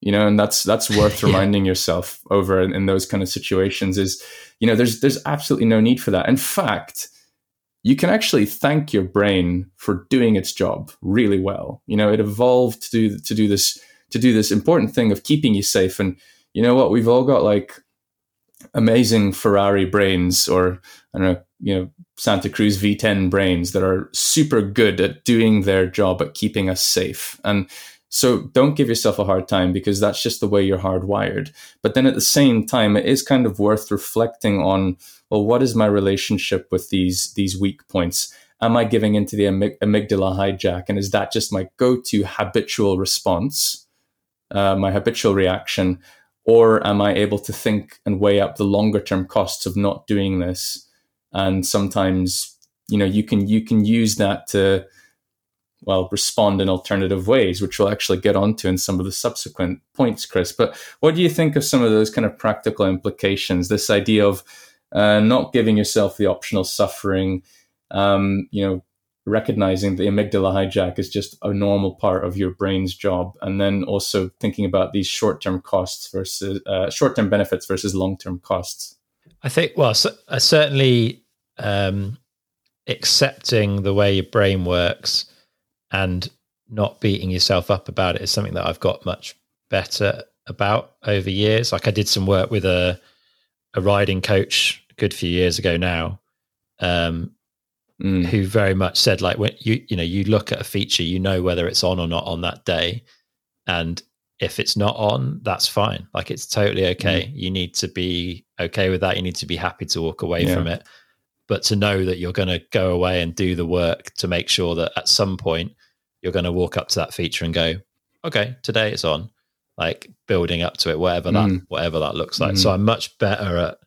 you know and that's that's worth reminding yeah. yourself over in, in, those kind of situations is you know there's there's absolutely no need for that in fact you can actually thank your brain for doing its job really well. You know, it evolved to do to do this to do this important thing of keeping you safe. And you know what? We've all got like amazing Ferrari brains, or I don't know, you know, Santa Cruz V10 brains that are super good at doing their job at keeping us safe. And so don't give yourself a hard time because that's just the way you're hardwired. But then at the same time, it is kind of worth reflecting on well, what is my relationship with these these weak points? Am I giving into the amygdala hijack, and is that just my go-to habitual response, uh, my habitual reaction, or am I able to think and weigh up the longer-term costs of not doing this? And sometimes, you know, you can you can use that to well respond in alternative ways, which we'll actually get onto in some of the subsequent points, Chris. But what do you think of some of those kind of practical implications? This idea of uh, not giving yourself the optional suffering, um, you know, recognizing the amygdala hijack is just a normal part of your brain's job, and then also thinking about these short-term costs versus uh, short-term benefits versus long-term costs. I think, well, uh, certainly um, accepting the way your brain works and not beating yourself up about it is something that I've got much better about over years. Like I did some work with a a riding coach a good few years ago now, um, mm. who very much said like when you you know you look at a feature, you know whether it's on or not on that day, and if it's not on, that's fine. Like it's totally okay. Mm. You need to be okay with that. You need to be happy to walk away yeah. from it, but to know that you're going to go away and do the work to make sure that at some point you're going to walk up to that feature and go, okay, today it's on like building up to it, whatever that mm. whatever that looks like. Mm. So I'm much better at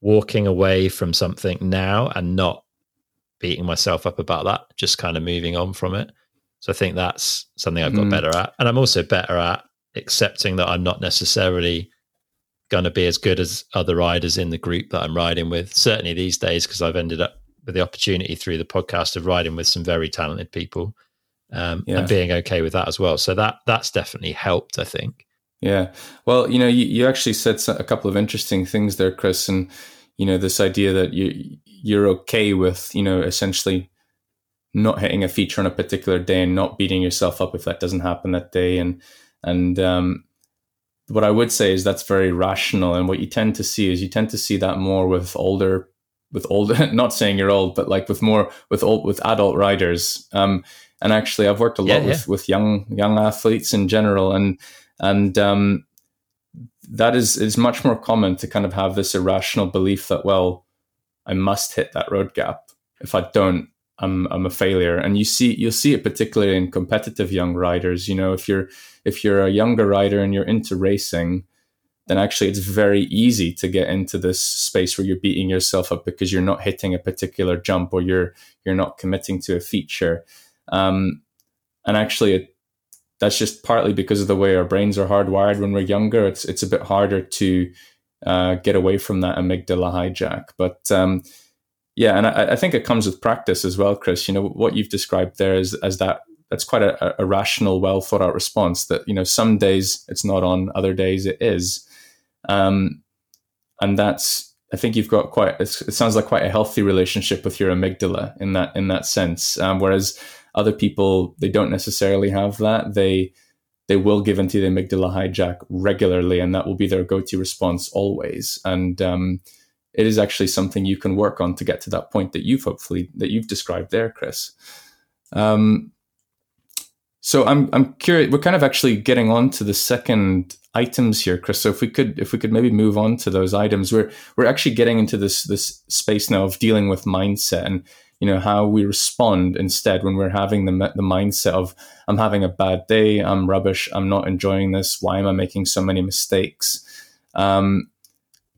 walking away from something now and not beating myself up about that, just kind of moving on from it. So I think that's something I've got mm. better at. And I'm also better at accepting that I'm not necessarily going to be as good as other riders in the group that I'm riding with. Certainly these days, because I've ended up with the opportunity through the podcast of riding with some very talented people um, yeah. and being okay with that as well. So that that's definitely helped, I think. Yeah. Well, you know, you, you actually said a couple of interesting things there, Chris, and you know this idea that you you're okay with you know essentially not hitting a feature on a particular day and not beating yourself up if that doesn't happen that day, and and um, what I would say is that's very rational. And what you tend to see is you tend to see that more with older, with older, not saying you're old, but like with more, with old, with adult riders. Um, and actually I've worked a lot yeah, yeah. with, with young, young athletes in general. And, and, um, that is, is much more common to kind of have this irrational belief that, well, I must hit that road gap. If I don't, I'm I'm a failure. And you see you'll see it particularly in competitive young riders. You know, if you're if you're a younger rider and you're into racing, then actually it's very easy to get into this space where you're beating yourself up because you're not hitting a particular jump or you're you're not committing to a feature. Um, and actually, it, that's just partly because of the way our brains are hardwired when we're younger. It's it's a bit harder to uh, get away from that amygdala hijack. But um, yeah, and I, I, think it comes with practice as well, Chris. You know what you've described there is as that that's quite a, a rational, well thought out response. That you know some days it's not on, other days it is, um, and that's I think you've got quite. it sounds like quite a healthy relationship with your amygdala in that in that sense. Um, whereas other people they don't necessarily have that. They they will give into the amygdala hijack regularly, and that will be their go to response always. And um, it is actually something you can work on to get to that point that you've hopefully that you've described there, Chris. Um, so I'm I'm curious. We're kind of actually getting on to the second items here, Chris. So if we could if we could maybe move on to those items, we're we're actually getting into this this space now of dealing with mindset and you know how we respond instead when we're having the the mindset of I'm having a bad day, I'm rubbish, I'm not enjoying this. Why am I making so many mistakes? Um,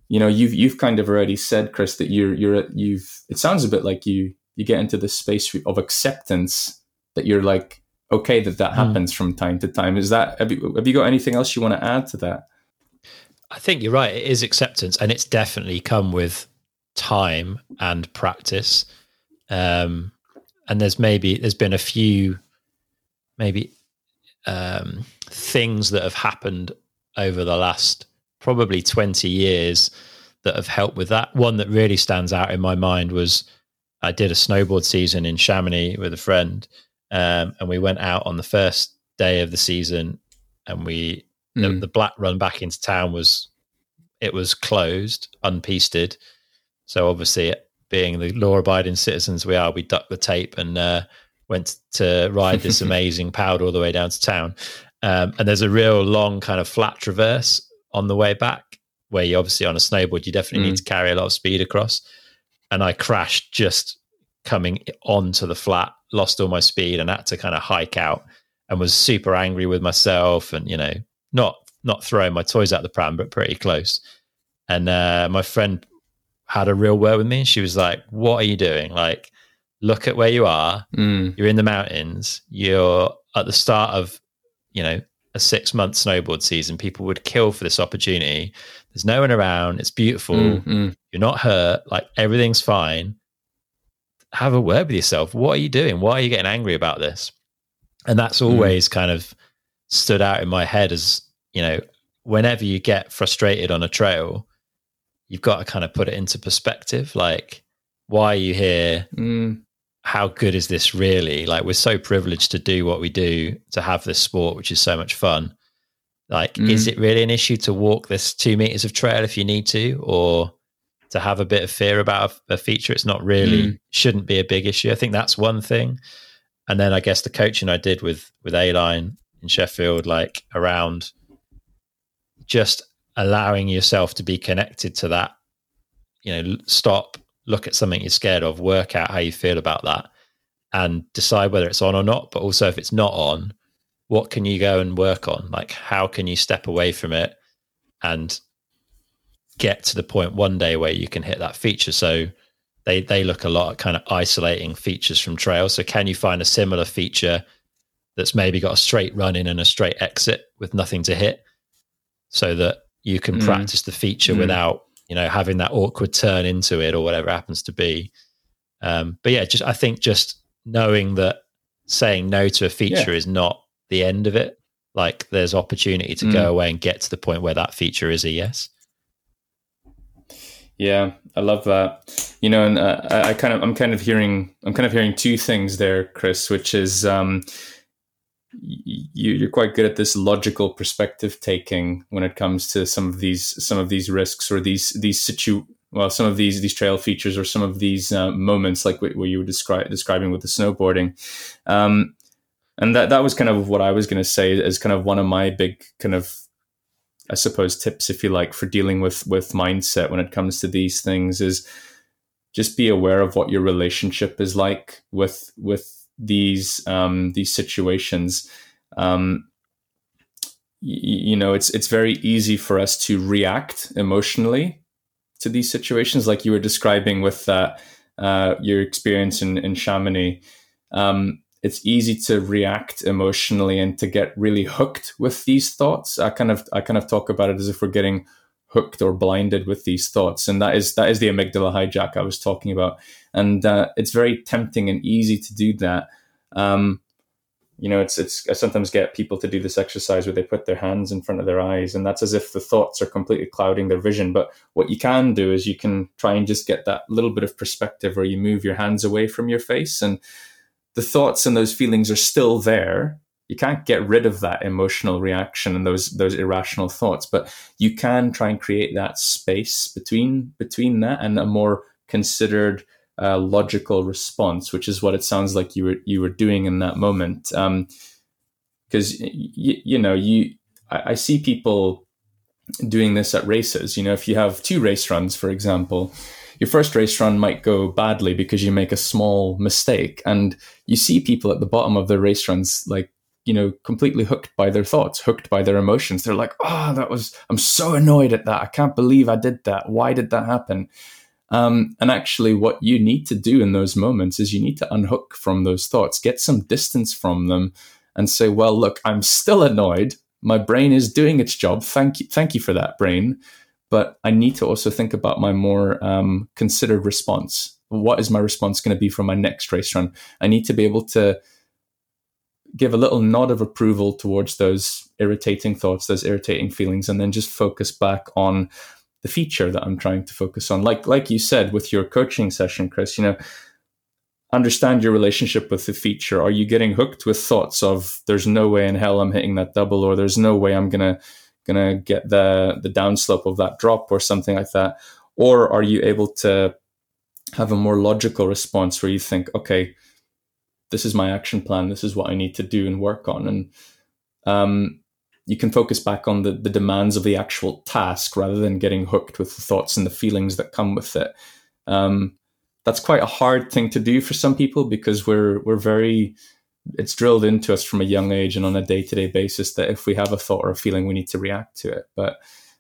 you know you've you've kind of already said chris that you're you're you've it sounds a bit like you you get into this space of acceptance that you're like okay that that mm. happens from time to time is that have you, have you got anything else you want to add to that i think you're right it is acceptance and it's definitely come with time and practice um and there's maybe there's been a few maybe um things that have happened over the last probably 20 years that have helped with that. One that really stands out in my mind was I did a snowboard season in Chamonix with a friend, um, and we went out on the first day of the season, and we mm. the, hmm. the, black run back into town was it was closed, unpisted. So obviously, being the law-abiding citizens we are, we ducked the tape and uh, went to ride this amazing powder all the way down to town. Um, and there's a real long kind of flat traverse on the way back, where you obviously on a snowboard, you definitely mm. need to carry a lot of speed across. And I crashed just coming onto the flat, lost all my speed, and had to kind of hike out and was super angry with myself and, you know, not not throwing my toys out the pram, but pretty close. And uh, my friend had a real word with me. She was like, What are you doing? Like, look at where you are. Mm. You're in the mountains. You're at the start of, you know, a six month snowboard season, people would kill for this opportunity. There's no one around. It's beautiful. Mm-hmm. You're not hurt. Like everything's fine. Have a word with yourself. What are you doing? Why are you getting angry about this? And that's mm. always mm. kind of stood out in my head as, you know, whenever you get frustrated on a trail, you've got to kind of put it into perspective. Like, why are you here? Mm how good is this really? Like we're so privileged to do what we do, to have this sport, which is so much fun. Like, mm. is it really an issue to walk this two meters of trail if you need to, or to have a bit of fear about a, feature? It's not really mm. shouldn't be a big issue. I think that's one thing. And then I guess the coaching I did with with A line in Sheffield, like around just allowing yourself to be connected to that, you know, stop look at something you're scared of, work out how you feel about that, and decide whether it's on or not. But also, if it's not on, what can you go and work on? Like, how can you step away from it and get to the point one day where you can hit that feature? So they they look a lot at kind of isolating features from trails. So can you find a similar feature that's maybe got a straight run in and a straight exit with nothing to hit, so that you can mm. practice the feature mm. without you know, having that awkward turn into it or whatever happens to be. Um, but yeah, just I think just knowing that saying no to a feature yeah. is not the end of it. Like there's opportunity to mm. go away and get to the point where that feature is a yes. Yeah, I love that. You know, and uh, I, I, kind of, I'm kind of hearing, I'm kind of hearing two things there, Chris, which is um, you, you're quite good at this logical perspective taking when it comes to some of these some of these risks or these these situ well some of these these trail features or some of these uh, moments like what, what you were descri- describing with the snowboarding. Um, and that that was kind of what I was going to say as kind of one of my big kind of I suppose tips if you like for dealing with with mindset when it comes to these things is just be aware of what your relationship is like with with these um, these situations. Um, you know, it's it's very easy for us to react emotionally to these situations, like you were describing with uh, uh, your experience in, in Chamonix. Um, it's easy to react emotionally and to get really hooked with these thoughts. I kind of I kind of talk about it as if we're getting hooked or blinded with these thoughts, and that is that is the amygdala hijack I was talking about. And uh, it's very tempting and easy to do that. Um, you know, it's it's I sometimes get people to do this exercise where they put their hands in front of their eyes, and that's as if the thoughts are completely clouding their vision. But what you can do is you can try and just get that little bit of perspective where you move your hands away from your face, and the thoughts and those feelings are still there. You can't get rid of that emotional reaction and those those irrational thoughts, but you can try and create that space between between that and a more considered uh, logical response, which is what it sounds like you were you were doing in that moment. Because um, you know you, I, I see people doing this at races. You know, if you have two race runs, for example, your first race run might go badly because you make a small mistake, and you see people at the bottom of their race runs like you know completely hooked by their thoughts hooked by their emotions they're like oh that was i'm so annoyed at that i can't believe i did that why did that happen um, and actually, what you need to do in those moments is you need to unhook from those thoughts, get some distance from them, and say, "Well, look, I'm still annoyed. My brain is doing its job. Thank you, thank you for that, brain. But I need to also think about my more um, considered response. What is my response going to be for my next race run? I need to be able to." Give a little nod of approval towards those irritating thoughts, those irritating feelings, and then just focus back on the feature that I'm trying to focus on. Like like you said with your coaching session, Chris, you know, understand your relationship with the feature. Are you getting hooked with thoughts of there's no way in hell I'm hitting that double or there's no way I'm gonna gonna get the the downslope of that drop or something like that? Or are you able to have a more logical response where you think, okay, this is my action plan, this is what I need to do and work on. And um, you can focus back on the, the demands of the actual task rather than getting hooked with the thoughts and the feelings that come with it. Um, that's quite a hard thing to do for some people because we're we're very it's drilled into us from a young age and on a day to day basis that if we have a thought or a feeling, we need to react to it. But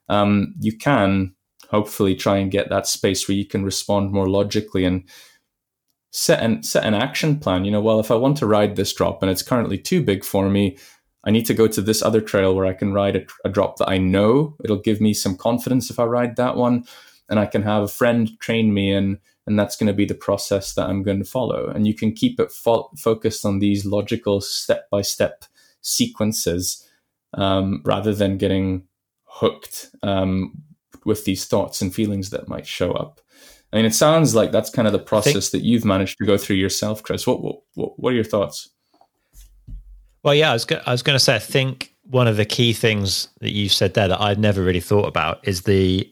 um, you can hopefully try and get that space where you can respond more logically and set an set an action plan. You know, well, if I want to ride this drop and it's currently too big for me, I need to go to this other trail where I can ride a, a, drop that I know. It'll give me some confidence if I ride that one, and I can have a friend train me in, and that's going to be the process that I'm going to follow. And you can keep it fo- focused on these logical step by step sequences um, rather than getting hooked um, with these thoughts and feelings that might show up. I mean, it sounds like that's kind of the process think- that you've managed to go through yourself, Chris. What, what, what are your thoughts? Well, yeah, I was go- I was going to say I think one of the key things that you said there that I'd never really thought about is the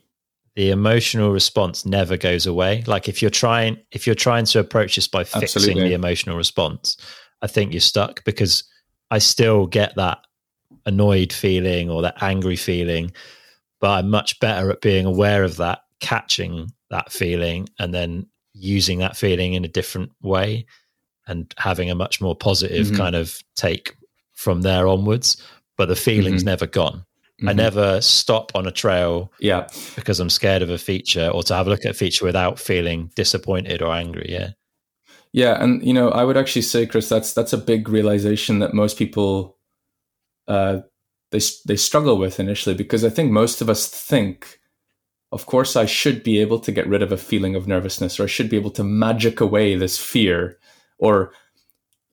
the emotional response never goes away. Like if you're trying if you're trying to approach this by fixing Absolutely. the emotional response, I think you're stuck because I still get that annoyed feeling or that angry feeling, but I'm much better at being aware of that, catching that feeling, and then using that feeling in a different way and having a much more positive mm-hmm. kind of take from there onwards, but the feeling's mm-hmm. never gone. Mm-hmm. I never stop on a trail yeah. because I'm scared of a feature or to have a look at a feature without feeling disappointed or angry. Yeah. Yeah. And, you know, I would actually say, Chris, that's, that's a big realization that most people, uh, they, they struggle with initially because I think most of us think, of course, I should be able to get rid of a feeling of nervousness or I should be able to magic away this fear or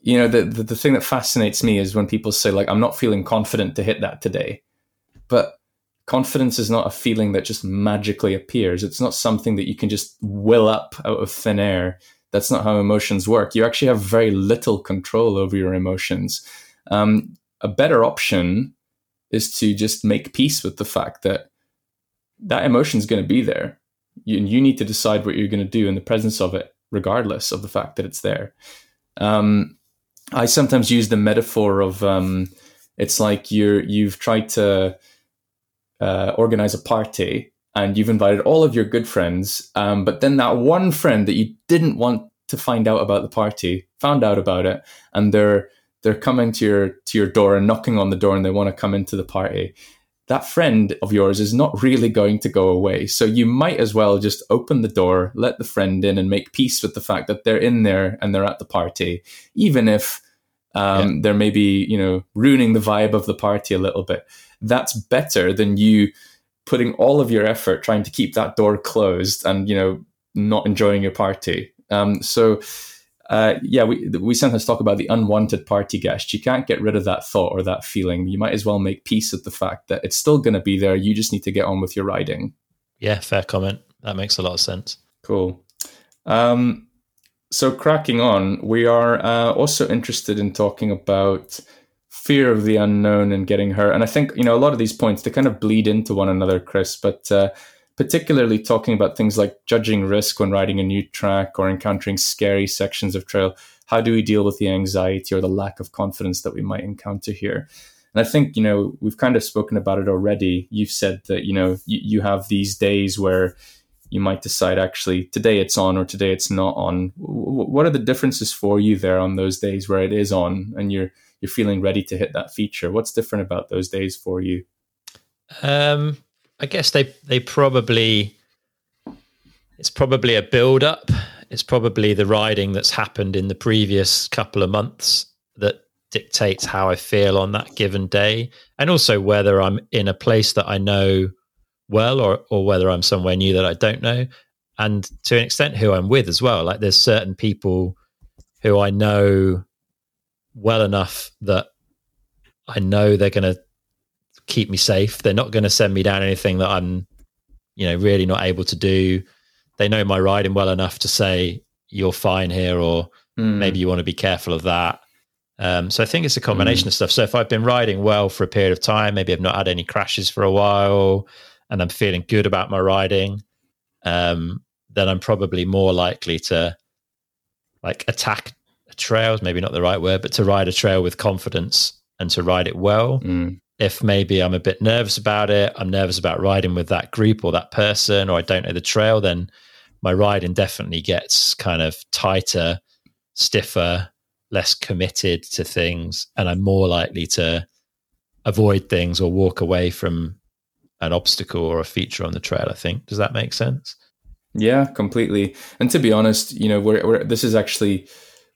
you know the, the, the thing that fascinates me is when people say like i'm not feeling confident to hit that today. But confidence is not a feeling that just magically appears. It's not something that you can just will up out of thin air. That's not how emotions work. You actually have very little control over your emotions. Um, a better option is to just make peace with the fact that that emotion is going to be there. You, you need to decide what you're going to do in the presence of it, regardless of the fact that it's there. Um, I sometimes use the metaphor of um, it's like you're you've tried to uh, organize a party and you've invited all of your good friends, um, but then that one friend that you didn't want to find out about the party found out about it, and they're they're coming to your to your door and knocking on the door, and they want to come into the party. That friend of yours is not really going to go away, so you might as well just open the door, let the friend in, and make peace with the fact that they're in there and they're at the party, even if um, yeah. they're maybe you know ruining the vibe of the party a little bit. That's better than you putting all of your effort trying to keep that door closed and you know not enjoying your party. Um, so. Uh, yeah, we we sometimes talk about the unwanted party guest. You can't get rid of that thought or that feeling. You might as well make peace with the fact that it's still going to be there. You just need to get on with your riding. Yeah, fair comment. That makes a lot of sense. Cool. Um, so cracking on, we are uh, also interested in talking about fear of the unknown and getting hurt. And I think, you know, a lot of these points, they kind of bleed into one another, Chris, but uh, particularly talking about things like judging risk when riding a new track or encountering scary sections of trail. How do we deal with the anxiety or the lack of confidence that we might encounter here? And I think, you know, we've kind of spoken about it already. You've said that, you know, you, you have these days where you might decide actually today it's on or today it's not on. What are the differences for you there on those days where it is on and you're you're feeling ready to hit that feature? What's different about those days for you? Um, I guess they they probably it's probably a build up. It's probably the riding that's happened in the previous couple of months that dictates how I feel on that given day, and also whether I'm in a place that I know well or or whether I'm somewhere new that I don't know. And to an extent who I'm with as well. Like there's certain people who I know well enough that I know they're going to keep me safe they're not going to send me down anything that I'm you know really not able to do they know my riding well enough to say you're fine here or mm. maybe you want to be careful of that um, so I think it's a combination mm. of stuff. So if I've been riding well for a period of time, maybe I've not had any crashes for a while, and I'm feeling good about my riding, um, then I'm probably more likely to like attack a trail, maybe not the right word, but to ride a trail with confidence and to ride it well. Mm. If maybe I'm a bit nervous about it, I'm nervous about riding with that group or that person, or I don't know the trail, then my riding definitely gets kind of tighter, stiffer, less committed to things, and I'm more likely to avoid things or walk away from an obstacle or a feature on the trail. I think does that make sense? Yeah, completely. And to be honest, you know, we're, we're this is actually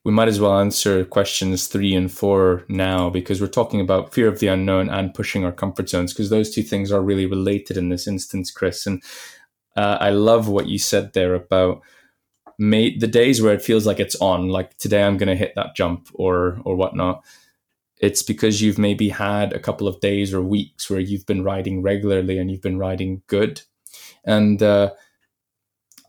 we might as well answer questions three and four now because we're talking about fear of the unknown and pushing our comfort zones because those two things are really related in this instance, Chris. And uh, I love what you said there about may, the days where it feels like it's on, like today I'm going to hit that jump or or whatnot it's because you've maybe had a couple of days or weeks where you've been riding regularly and you've been riding good. And uh,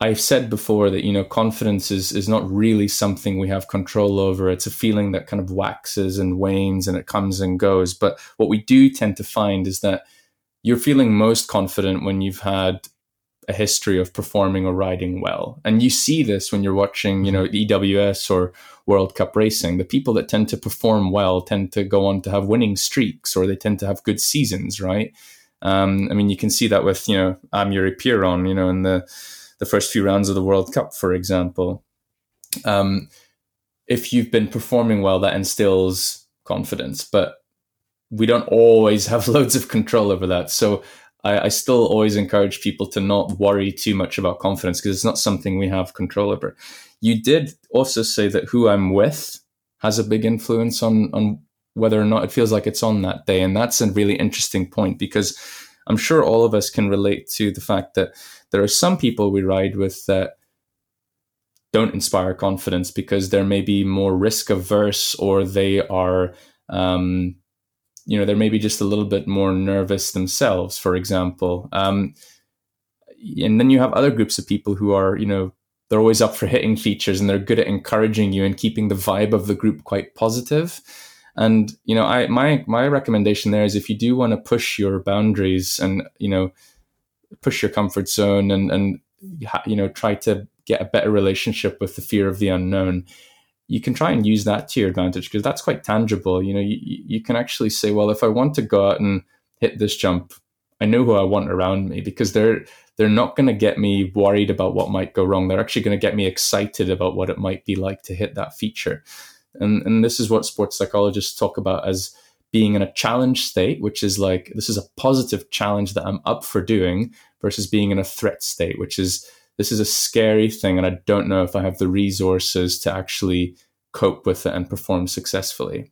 I've said before that you know confidence is is not really something we have control over. It's a feeling that kind of waxes and wanes and it comes and goes. But what we do tend to find is that you're feeling most confident when you've had a history of performing or riding well. And you see this when you're watching, you know, EWS or World Cup racing. The people that tend to perform well tend to go on to have winning streaks or they tend to have good seasons, right? Um, I mean, you can see that with, you know, Amaury Pierron, you know, in the, the first few rounds of the World Cup, for example. Um, if you've been performing well, that instills confidence, but we don't always have loads of control over that. So I, I still always encourage people to not worry too much about confidence because it's not something we have control over. You did also say that who I'm with has a big influence on on whether or not it feels like it's on that day, and that's a really interesting point because I'm sure all of us can relate to the fact that there are some people we ride with that don't inspire confidence because they're maybe more risk averse or they are um, you know they're maybe just a little bit more nervous themselves for example. Um, and then you have other groups of people who are you know they're always up for hitting features and they're good at encouraging you and keeping the vibe of the group quite positive. And you know, I my my recommendation there is if you do want to push your boundaries and you know push your comfort zone and and you know try to get a better relationship with the fear of the unknown. You can try and use that to your advantage because that's quite tangible. You know you, you can actually say well if i want to go out and hit this jump i know who i want around me because they're they're not going to get me worried about what might go wrong. They're actually going to get me excited about what it might be like to hit that feature. And and this is what sports psychologists talk about as being in a challenge state, which is like this is a positive challenge that I'm up for doing, versus being in a threat state, which is this is a scary thing, and I don't know if I have the resources to actually cope with it and perform successfully.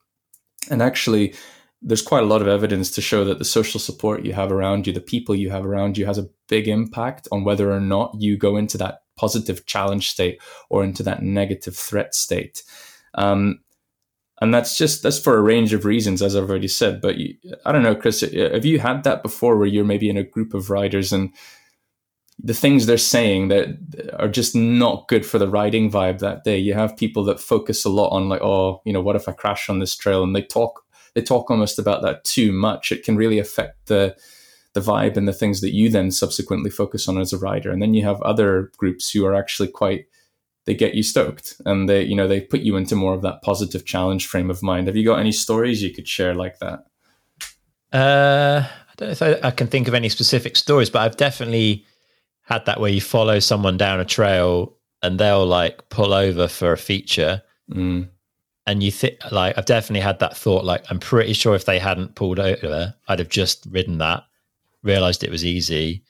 And actually, there's quite a lot of evidence to show that the social support you have around you, the people you have around you, has a big impact on whether or not you go into that positive challenge state or into that negative threat state. Um, and that's just that's for a range of reasons as i've already said but you, i don't know chris uh, have you had that before where you're maybe in a group of riders and the things they're saying that are just not good for the riding vibe that day? You have people that focus a lot on like oh you know what if i crash on this trail? And they talk they talk almost about that too much. It can really affect the the vibe and the things that you then subsequently focus on as a rider. And then you have other groups who are actually quite they get you stoked and they you know they put you into more of that positive challenge frame of mind. Have you got any stories you could share like that? Uh i don't know if I, I, can think of any specific stories but i've definitely had that where you follow someone down a trail and they'll like pull over for a feature mm. and you think like i've definitely had that thought like i'm pretty sure if they hadn't pulled over i'd have just ridden that realized it was easy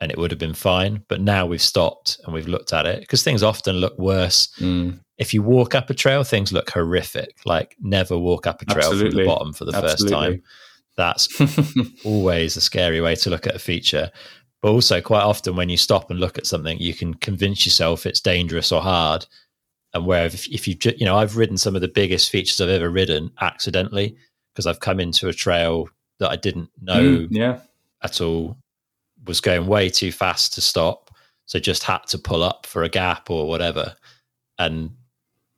and it would have been fine. But now we've stopped and we've looked at it because things often look worse. Mm. If you walk up a trail, things look horrific. Like never walk up a trail Absolutely. from the bottom for the Absolutely. first time. That's always a scary way to look at a feature. But also, quite often, when you stop and look at something, you can convince yourself it's dangerous or hard. And where if, if you, you know, I've ridden some of the biggest features I've ever ridden accidentally because I've come into a trail that I didn't know mm, yeah. at all was going way too fast to stop, so just had to pull up for a gap or whatever, and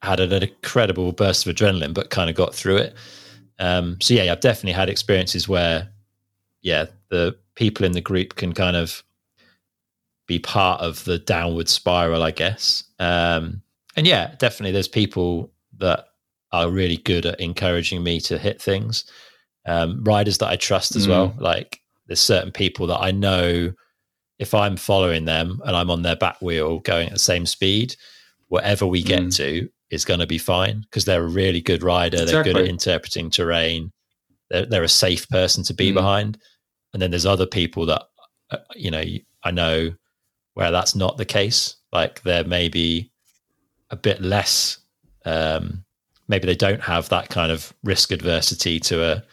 had an incredible burst of adrenaline, but kind of got through it. Um, so yeah, I've definitely had experiences where, yeah, the people in the group can kind of be part of the downward spiral, I guess. Um, and yeah, definitely, there's people that are really good at encouraging me to hit things. Um, riders that I trust as mm. well, like there's certain people that I know if I'm following them and I'm on their back wheel going at the same speed, whatever we get mm. to is going to be fine because they're a really good rider. Exactly. They're good at interpreting terrain. They're, they're a safe person to be mm. behind. And then there's other people that, uh, you know, I know where that's not the case. Like they're maybe a bit less, um, maybe they don't have that kind of risk adversity to a,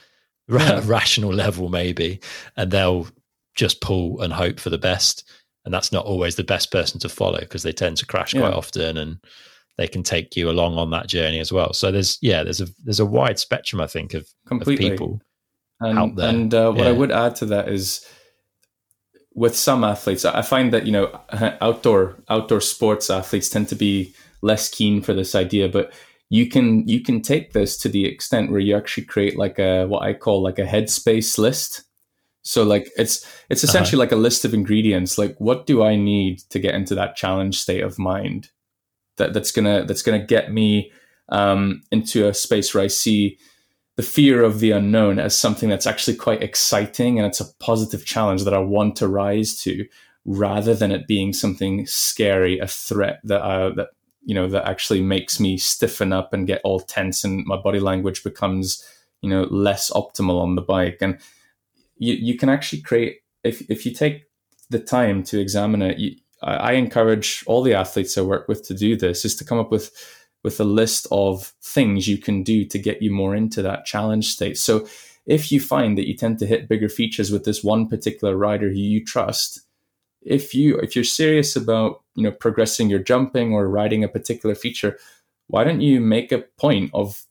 yeah. rational level maybe and they'll just pull and hope for the best and that's not always the best person to follow because they tend to crash yeah. quite often and they can take you along on that journey as well so there's yeah there's a there's a wide spectrum i think of, Completely. of people and, out there and uh, what yeah. i would add to that is with some athletes i find that you know outdoor outdoor sports athletes tend to be less keen for this idea but you can you can take this to the extent where you actually create like a what I call like a headspace list. So like it's it's uh-huh. essentially uh-huh. like a list of ingredients. Like what do I need to get into that challenge state of mind that that's gonna that's gonna get me um, into a space where I see the fear of the unknown as something that's actually quite exciting and it's a positive challenge that I want to rise to, rather than it being something scary, a threat that I, that you know that actually makes me stiffen up and get all tense and my body language becomes you know less optimal on the bike. And you, you can actually create if, if you take the time to examine it you, I, I encourage all the athletes i work with to do this is to come up with with a list of things you can do to get you more into that challenge state. So if you find that you tend to hit bigger features with this one particular rider who you trust if you if you're serious about you know progressing your jumping or riding a particular feature why don't you make a point of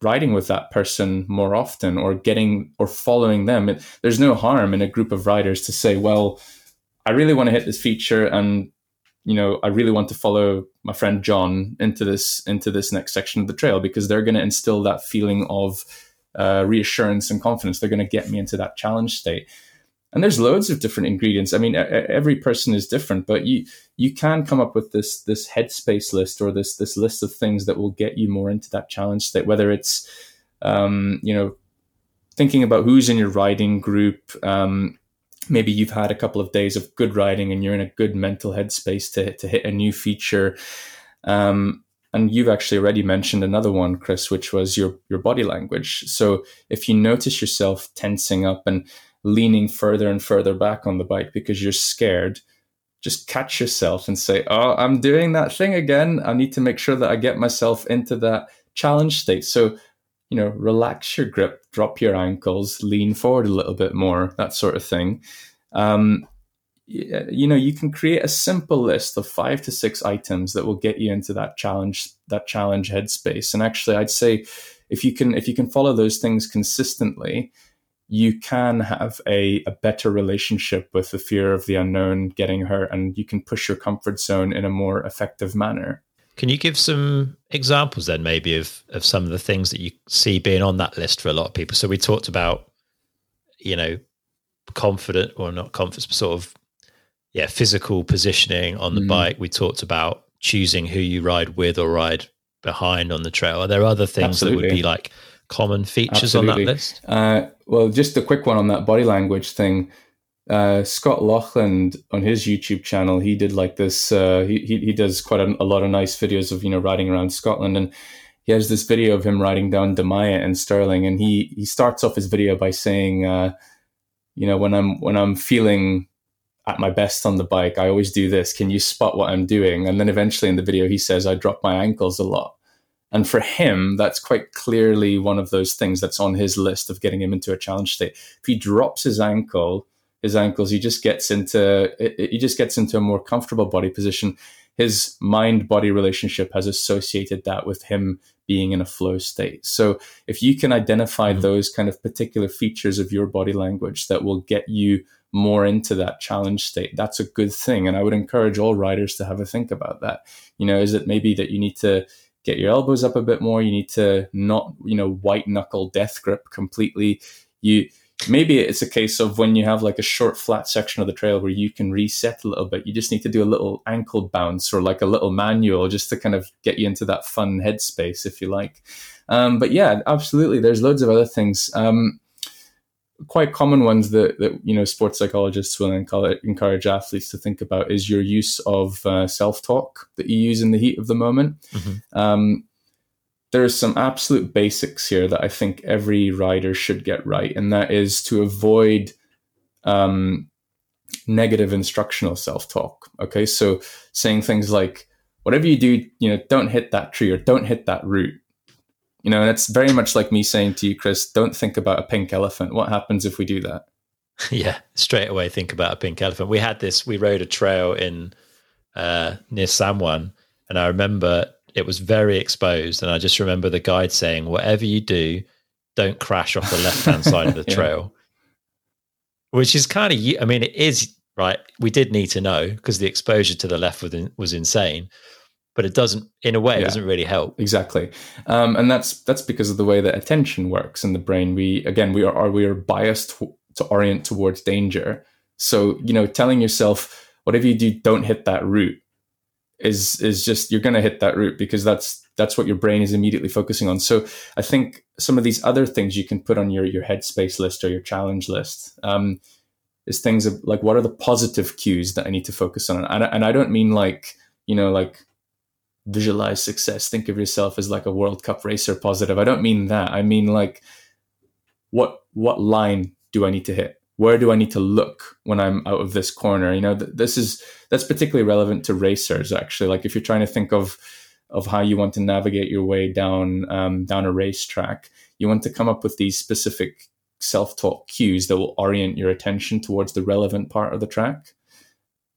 riding with that person more often or getting or following them it, there's no harm in a group of riders to say well i really want to hit this feature and you know, I really want to follow my friend John into this into this next section of the trail because they're going to instill that feeling of uh, reassurance and confidence. They're going to get me into that challenge state. And there's loads of different ingredients. I mean, every person is different, but you you can come up with this this headspace list or this this list of things that will get you more into that challenge state. Whether it's um, you know thinking about who's in your riding group, um, maybe you've had a couple of days of good riding and you're in a good mental headspace to, to hit a new feature. Um, and you've actually already mentioned another one, Chris, which was your, your body language. So if you notice yourself tensing up and leaning further and further back on the bike because you're scared, just catch yourself and say, Oh, I'm doing that thing again. I need to make sure that I get myself into that challenge state. So you know, relax your grip, drop your ankles, lean forward a little bit more, that sort of thing. Um, you know, you can create a simple list of five to six items that will get you into that challenge, that challenge headspace. And actually, I'd say if you can, if you can follow those things consistently, you can have a, a better relationship with the fear of the unknown getting hurt, and you can push your comfort zone in a more effective manner. Can you give some examples then, maybe of of some of the things that you see being on that list for a lot of people? So we talked about, you know, confident or not confidence, but sort of, yeah, physical positioning on the mm. bike. We talked about choosing who you ride with or ride behind on the trail. Are there other things Absolutely. that would be like common features Absolutely. on that list? Uh, well, just a quick one on that body language thing uh, Scott Laughlin on his YouTube channel, he did like this. Uh, he, he, he does quite a, a, lot of nice videos of you know riding around Scotland, and he has this video of him riding down the Maya in Stirling, and he he starts off his video by saying, uh, you know, when I'm when I'm feeling at my best on the bike, I always do this. Can you spot what I'm doing? And then eventually in the video, he says, I drop my ankles a lot. And for him, that's quite clearly one of those things that's on his list of getting him into a challenge state. If he drops his ankle his ankles. He just gets into he just gets into a more comfortable body position. His mind body relationship has associated that with him being in a flow state. So if you can identify mm-hmm. those kind of particular features of your body language that will get you more into that challenge state, that's a good thing. And I would encourage all riders to have a think about that. You know, is it maybe that you need to get your elbows up a bit more? You need to not, you know, white knuckle death grip completely. You maybe it's a case of when you have like a short flat section of the trail where you can reset a little bit you just need to do a little ankle bounce or like a little manual just to kind of get you into that fun headspace if you like um, but yeah absolutely there's loads of other things um, quite common ones that, that you know sports psychologists will encourage athletes to think about is your use of uh, self-talk that you use in the heat of the moment mm-hmm. um, there's some absolute basics here that I think every rider should get right, and that is to avoid um, negative instructional self talk. Okay, so saying things like, whatever you do, you know, don't hit that tree or don't hit that root. You know, and it's very much like me saying to you, Chris, don't think about a pink elephant. What happens if we do that? Yeah, straight away think about a pink elephant. We had this, we rode a trail in uh, near San Juan, and I remember it was very exposed. And I just remember the guide saying, whatever you do, don't crash off the left hand side of the trail. Which is kind of, I mean, it is right. We did need to know because the exposure to the left was, in, was insane, but it doesn't, in a way, yeah, it doesn't really help. Exactly, um, and that's that's because of the way that attention works in the brain. We again, we are we are biased to, to orient towards danger. So you know, telling yourself whatever you do, don't hit that root is is just you're going to hit that root because that's that's what your brain is immediately focusing on. So I think some of these other things you can put on your your headspace list or your challenge list um, is things of, like what are the positive cues that I need to focus on, and, and I don't mean like you know like visualize success. Think of yourself as like a World Cup racer positive. I don't mean that. I mean like what what line do I need to hit? where do I need to look when I'm out of this corner? You know, th- this is that's particularly relevant to racers. Actually, like if you're trying to think of of how you want to navigate your way down um, down a racetrack, you want to come up with these specific self-talk cues that will orient your attention towards the relevant part of the track.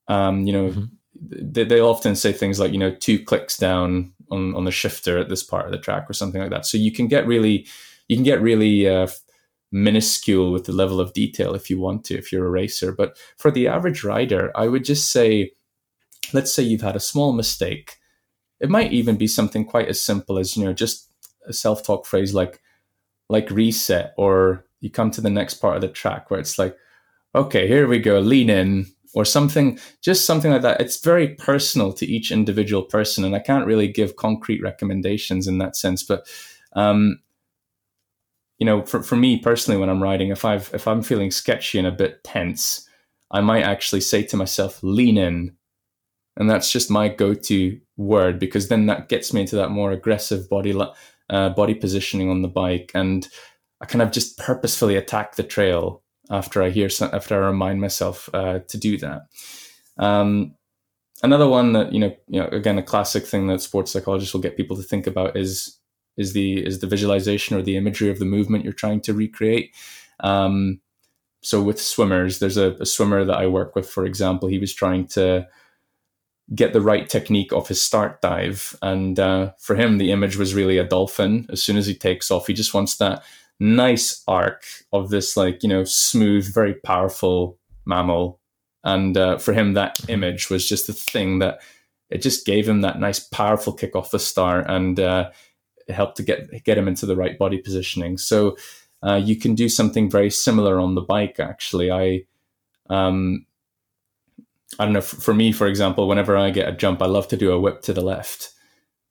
Um, you know, mm-hmm. They, they often say things like, you know, two clicks down on on the shifter at this part of the track or something like that. So you can get really you can get really uh, minuscule with the level of detail if you want to, if you're a racer. But for the average rider, I would just say let's say you've had a small mistake. It might even be something quite as simple as, you know, just a self talk phrase like, like reset, or you come to the next part of the track where it's like, okay, here we go, lean in, or something, just something like that. It's very personal to each individual person. And I can't really give concrete recommendations in that sense. But, um, you know, for, for me personally, when I'm writing, if I've, if I'm feeling sketchy and a bit tense, I might actually say to myself, lean in. And that's just my go-to word because then that gets me into that more aggressive body, uh, body positioning on the bike. And I kind of just purposefully attack the trail after I hear some, after I remind myself uh, to do that. Um, another one that you know, you know, again, a classic thing that sports psychologists will get people to think about is is the is the visualization or the imagery of the movement you're trying to recreate. Um, so with swimmers, there's a, a swimmer that I work with, for example, he was trying to get the right technique off his start dive, and uh, for him, the image was really a dolphin. As soon as he takes off, he just wants that nice arc of this like you know smooth very powerful mammal. And uh, for him that image was just the thing that it just gave him that nice powerful kick off the start and uh, helped to get get him into the right body positioning. So uh, you can do something very similar on the bike actually. I um, I don't know. For me, for example, whenever I get a jump, I love to do a whip to the left,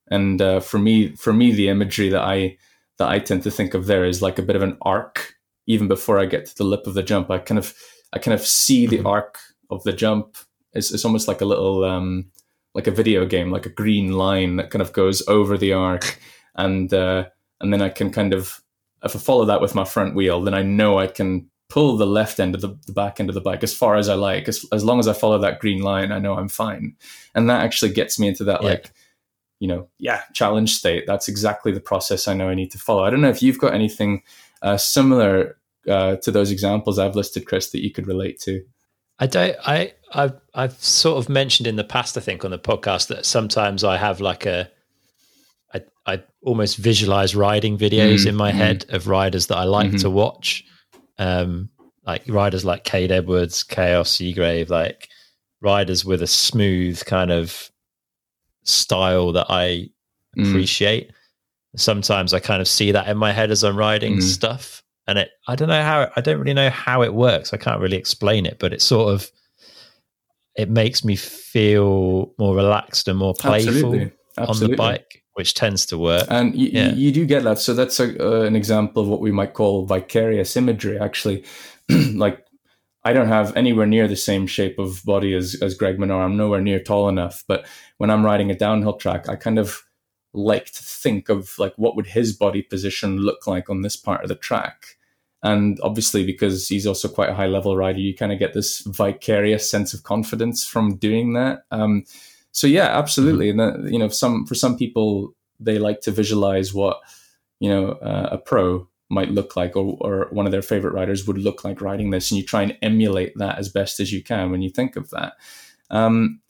and uh, for me, for me, the imagery that I that I tend to think of there is like a bit of an arc. Even before I get to the lip of the jump, I kind of I kind of see the mm-hmm. arc of the jump. It's, it's almost like a little um, like a video game, like a green line that kind of goes over the arc, and uh, and then I can kind of if I follow that with my front wheel, then I know I can pull the left end of the, the back end of the bike as far as I like. As, as long as I follow that green line, I know I'm fine. And that actually gets me into that yeah. like you know, yeah, challenge state. That's exactly the process I know I need to follow. I don't know if you've got anything uh, similar uh, to those examples I've listed, Chris, that you could relate to. I don't. I I've, I've sort of mentioned in the past, I think, on the podcast that sometimes I have like a, I I almost visualize riding videos mm, in my mm. head of riders that I like mm-hmm. to watch, um, like riders like Kade Edwards, Kaos Seagrave, like riders with a smooth kind of style that I mm. appreciate. Sometimes I kind of see that in my head as I'm writing mm. stuff, and it I don't know how I don't really know how it works. I can't really explain it, but it sort of it makes me feel more relaxed and more playful Absolutely. Absolutely. on the bike which tends to work. And y- yeah. you do get that. So that's a, uh, an example of what we might call vicarious imagery, actually. like I don't have anywhere near the same shape of body as, as Greg Minnaar. I'm nowhere near tall enough. But when I'm riding a downhill track, I kind of like to think of like what would his body position look like on this part of the track. And obviously, because he's also quite a high level rider, you kind of get this vicarious sense of confidence from doing that. Um, so yeah, absolutely. Mm-hmm. And that, you know, some for some people, they like to visualize what you know uh, a pro might look like or, or one of their favorite writers would look like writing this and you try and emulate that as best as you can when you think of that. Um,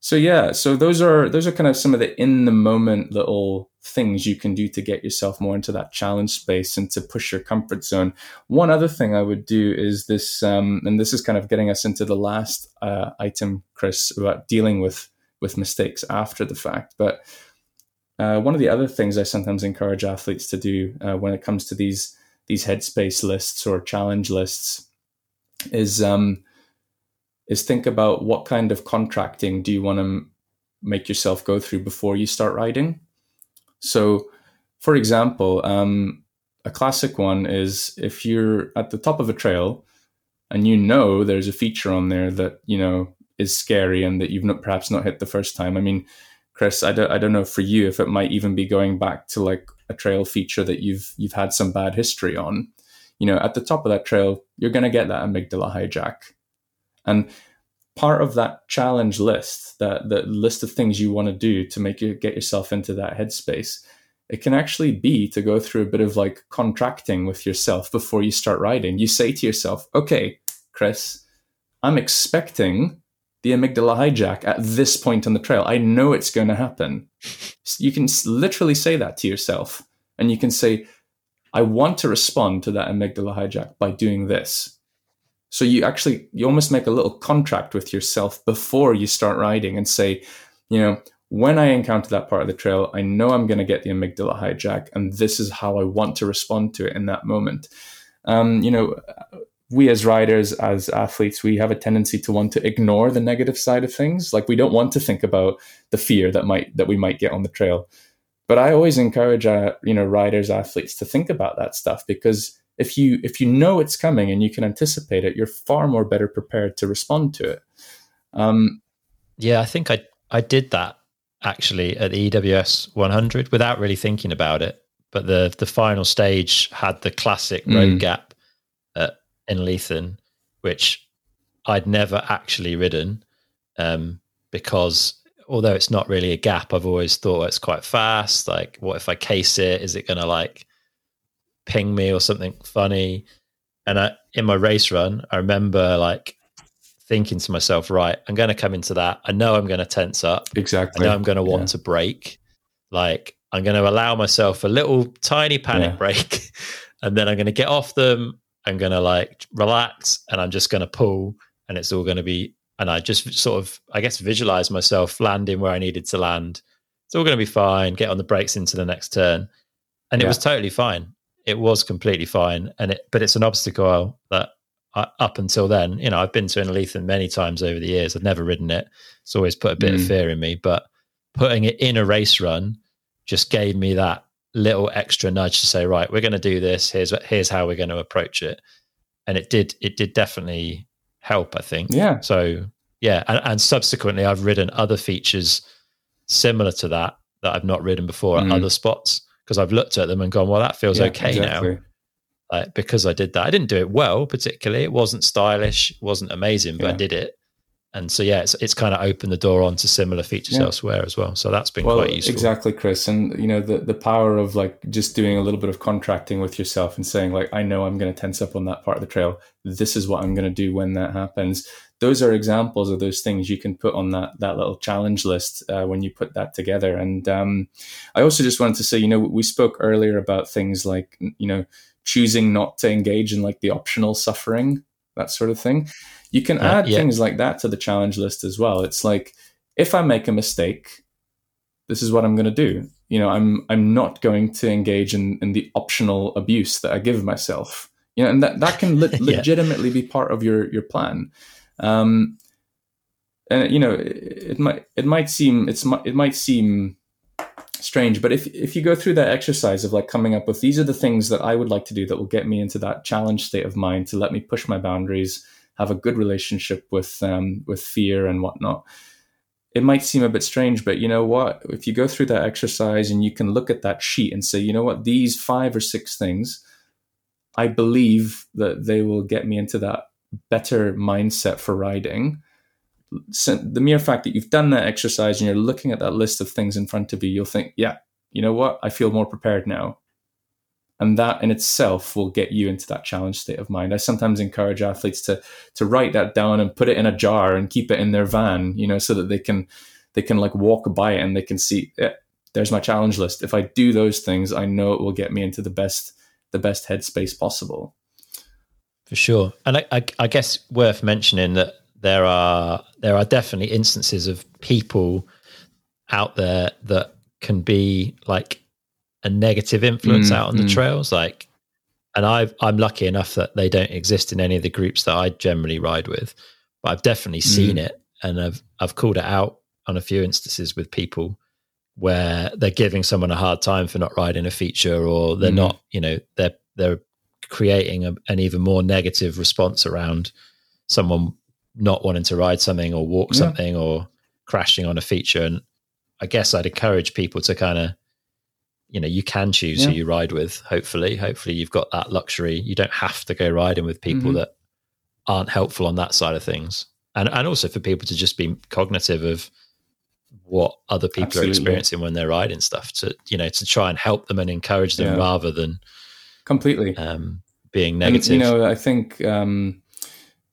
so yeah so those are those are kind of some of the in the moment little things you can do to get yourself more into that challenge space and to push your comfort zone. One other thing i would do is this um, and this is kind of getting us into the last uh, item chris about dealing with with mistakes after the fact but uh, one of the other things I sometimes encourage athletes to do uh, when it comes to these these headspace lists or challenge lists is um, is think about what kind of contracting do you want to make yourself go through before you start riding. So, for example, um, a classic one is if you're at the top of a trail and you know there's a feature on there that you know is scary and that you've not, perhaps not hit the first time. I mean, Chris, I don't I don't know for you if it might even be going back to like a trail feature that you've you've had some bad history on. You know, at the top of that trail, you're going to get that amygdala hijack, and part of that challenge list, that the list of things you want to do to make you get yourself into that headspace, it can actually be to go through a bit of like contracting with yourself before you start riding. You say to yourself, "Okay, Chris, I'm expecting the amygdala hijack at this point on the trail. I know it's going to happen. You can literally say that to yourself, and you can say, I want to respond to that amygdala hijack by doing this. So you actually you almost make a little contract with yourself before you start riding and say, you know, when I encounter that part of the trail, I know I'm going to get the amygdala hijack, and this is how I want to respond to it in that moment. Um, you know, we as riders, as athletes, we have a tendency to want to ignore the negative side of things. Like we don't want to think about the fear that might that we might get on the trail. But I always encourage, uh, you know, riders, athletes to think about that stuff because if you if you know it's coming and you can anticipate it, you're far more better prepared to respond to it. Um, yeah, I think I I did that actually at the EWS 100 without really thinking about it. But the the final stage had the classic mm. road gap at Innerleithen, which I'd never actually ridden um, because although it's not really a gap, I've always thought it's quite fast. Like, what if I case it? Is it going to like ping me or something funny? And I, in my race run, I remember like thinking to myself, right, I'm going to come into that. I know I'm going to tense up. Exactly. I know I'm going to want yeah. to brake. Like, I'm going to allow myself a little tiny panic yeah. brake. and then I'm going to get off them. I'm going to like relax and I'm just going to pull and it's all going to be, and I just sort of, I guess, visualize myself landing where I needed to land. It's all going to be fine. Get on the brakes into the next turn. And yeah. it was totally fine. It was completely fine. And it, but it's an obstacle that up until then, you know, I've been to Innerleithen many times over the years. I've never ridden it. It's always put a bit mm. of fear in me, but putting it in a race run just gave me that little extra nudge to say, right, we're going to do this. Here's here's how we're going to approach it, and it did it did definitely help. I think. Yeah. So yeah, and, and subsequently, I've ridden other features similar to that that I've not ridden before mm. at other spots because I've looked at them and gone, well, that feels yeah, okay exactly. now uh, because I did that. I didn't do it well, particularly. It wasn't stylish, wasn't amazing, but yeah. I did it. And so, yeah, it's, it's kind of opened the door onto similar features yeah. elsewhere as well. So that's been well, quite useful. Exactly, Chris. And, you know, the, the power of like just doing a little bit of contracting with yourself and saying, like, I know I'm going to tense up on that part of the trail. This is what I'm going to do when that happens. Those are examples of those things you can put on that, that little challenge list uh, when you put that together. And um, I also just wanted to say, you know, we spoke earlier about things like, you know, choosing not to engage in like the optional suffering, that sort of thing. You can uh, add yeah. things like that to the challenge list as well. It's like if I make a mistake, this is what I'm going to do. You know, I'm I'm not going to engage in, in the optional abuse that I give myself. You know, and that that can le- yeah. legitimately be part of your your plan. Um, and you know, it, it might it might seem it's it might seem strange. But if if you go through that exercise of like coming up with these are the things that I would like to do that will get me into that challenge state of mind to let me push my boundaries, have a good relationship with um, with fear and whatnot. It might seem a bit strange, but you know what? If you go through that exercise and you can look at that sheet and say, you know what, these five or six things, I believe that they will get me into that better mindset for riding the mere fact that you've done that exercise and you're looking at that list of things in front of you, you'll think, yeah, you know what? I feel more prepared now. And that in itself will get you into that challenge state of mind. I sometimes encourage athletes to to write that down and put it in a jar and keep it in their van, you know, so that they can they can like walk by it and they can see yeah, there's my challenge list. If I do those things, I know it will get me into the best the best headspace possible. For sure. And I, I, I guess worth mentioning that there are there are definitely instances of people out there that can be like a negative influence mm, out on the mm. trails like and i i'm lucky enough that they don't exist in any of the groups that i generally ride with but i've definitely seen mm. it and i've i've called it out on a few instances with people where they're giving someone a hard time for not riding a feature or they're mm. not you know they're they're creating a, an even more negative response around someone not wanting to ride something or walk yeah. something or crashing on a feature. And I guess I'd encourage people to kind of, you know, you can choose yeah. who you ride with. Hopefully, hopefully you've got that luxury. You don't have to go riding with people mm-hmm. that aren't helpful on that side of things. And and also for people to just be cognitive of what other people Absolutely. are experiencing when they're riding stuff to you know to try and help them and encourage them yeah. rather than completely um, being negative. And, you know, I think um,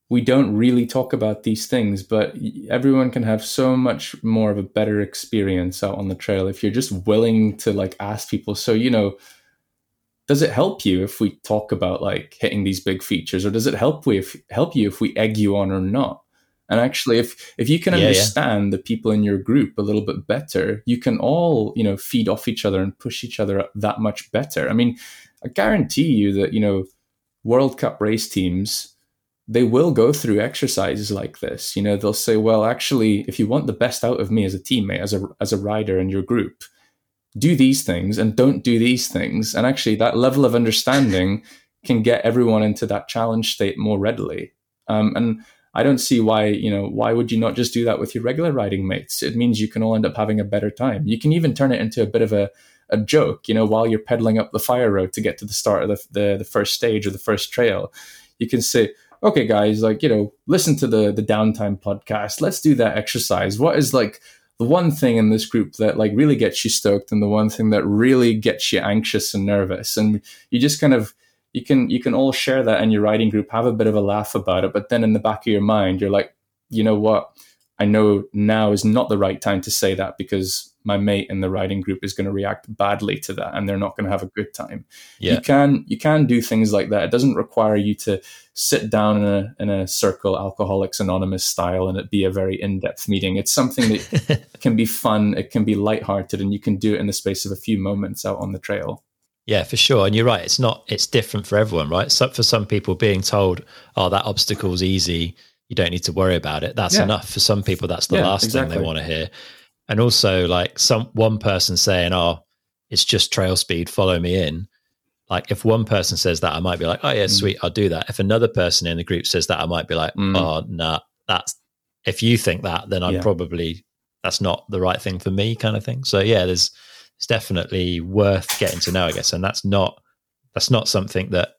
we don't really talk about these things, but everyone can have so much more of a better experience out on the trail if you're just willing to like ask people. So, you know, does it help you if we talk about like hitting these big features or does it help we if, help you if we egg you on or not and actually if if you can yeah, understand yeah. the people in your group a little bit better you can all you know feed off each other and push each other that much better i mean i guarantee you that you know world cup race teams they will go through exercises like this you know they'll say well actually if you want the best out of me as a teammate as a as a rider in your group do these things and don't do these things. And actually, that level of understanding can get everyone into that challenge state more readily. Um, and I don't see why, you know, why would you not just do that with your regular riding mates? It means you can all end up having a better time. You can even turn it into a bit of a, a joke, you know, while you're pedaling up the fire road to get to the start of the, the, the first stage or the first trail. You can say, okay, guys, like, you know, listen to the, the downtime podcast. Let's do that exercise. What is like the one thing in this group that like really gets you stoked and the one thing that really gets you anxious and nervous and you just kind of you can you can all share that in your writing group have a bit of a laugh about it but then in the back of your mind you're like you know what i know now is not the right time to say that because my mate in the riding group is going to react badly to that and they're not going to have a good time yeah. you can you can do things like that it doesn't require you to sit down in a in a circle alcoholics anonymous style and it be a very in-depth meeting it's something that can be fun it can be lighthearted and you can do it in the space of a few moments out on the trail yeah, for sure. And you're right. It's not, it's different for everyone, right? So for some people being told, oh, that obstacle's easy, you don't need to worry about it. That's yeah. enough. For some people, that's the yeah, last exactly. thing they want to hear and also like some one person saying, "Oh, it's just trail speed, follow me in." Like if one person says that, I might be like, "Oh yeah, mm. sweet, I'll do that." If another person in the group says that, I might be like, mm. "Oh, nah, that's." If you think that, then I'm yeah. probably that's not the right thing for me, kind of thing. So yeah, there's it's definitely worth getting to know, I guess, and that's not that's not something that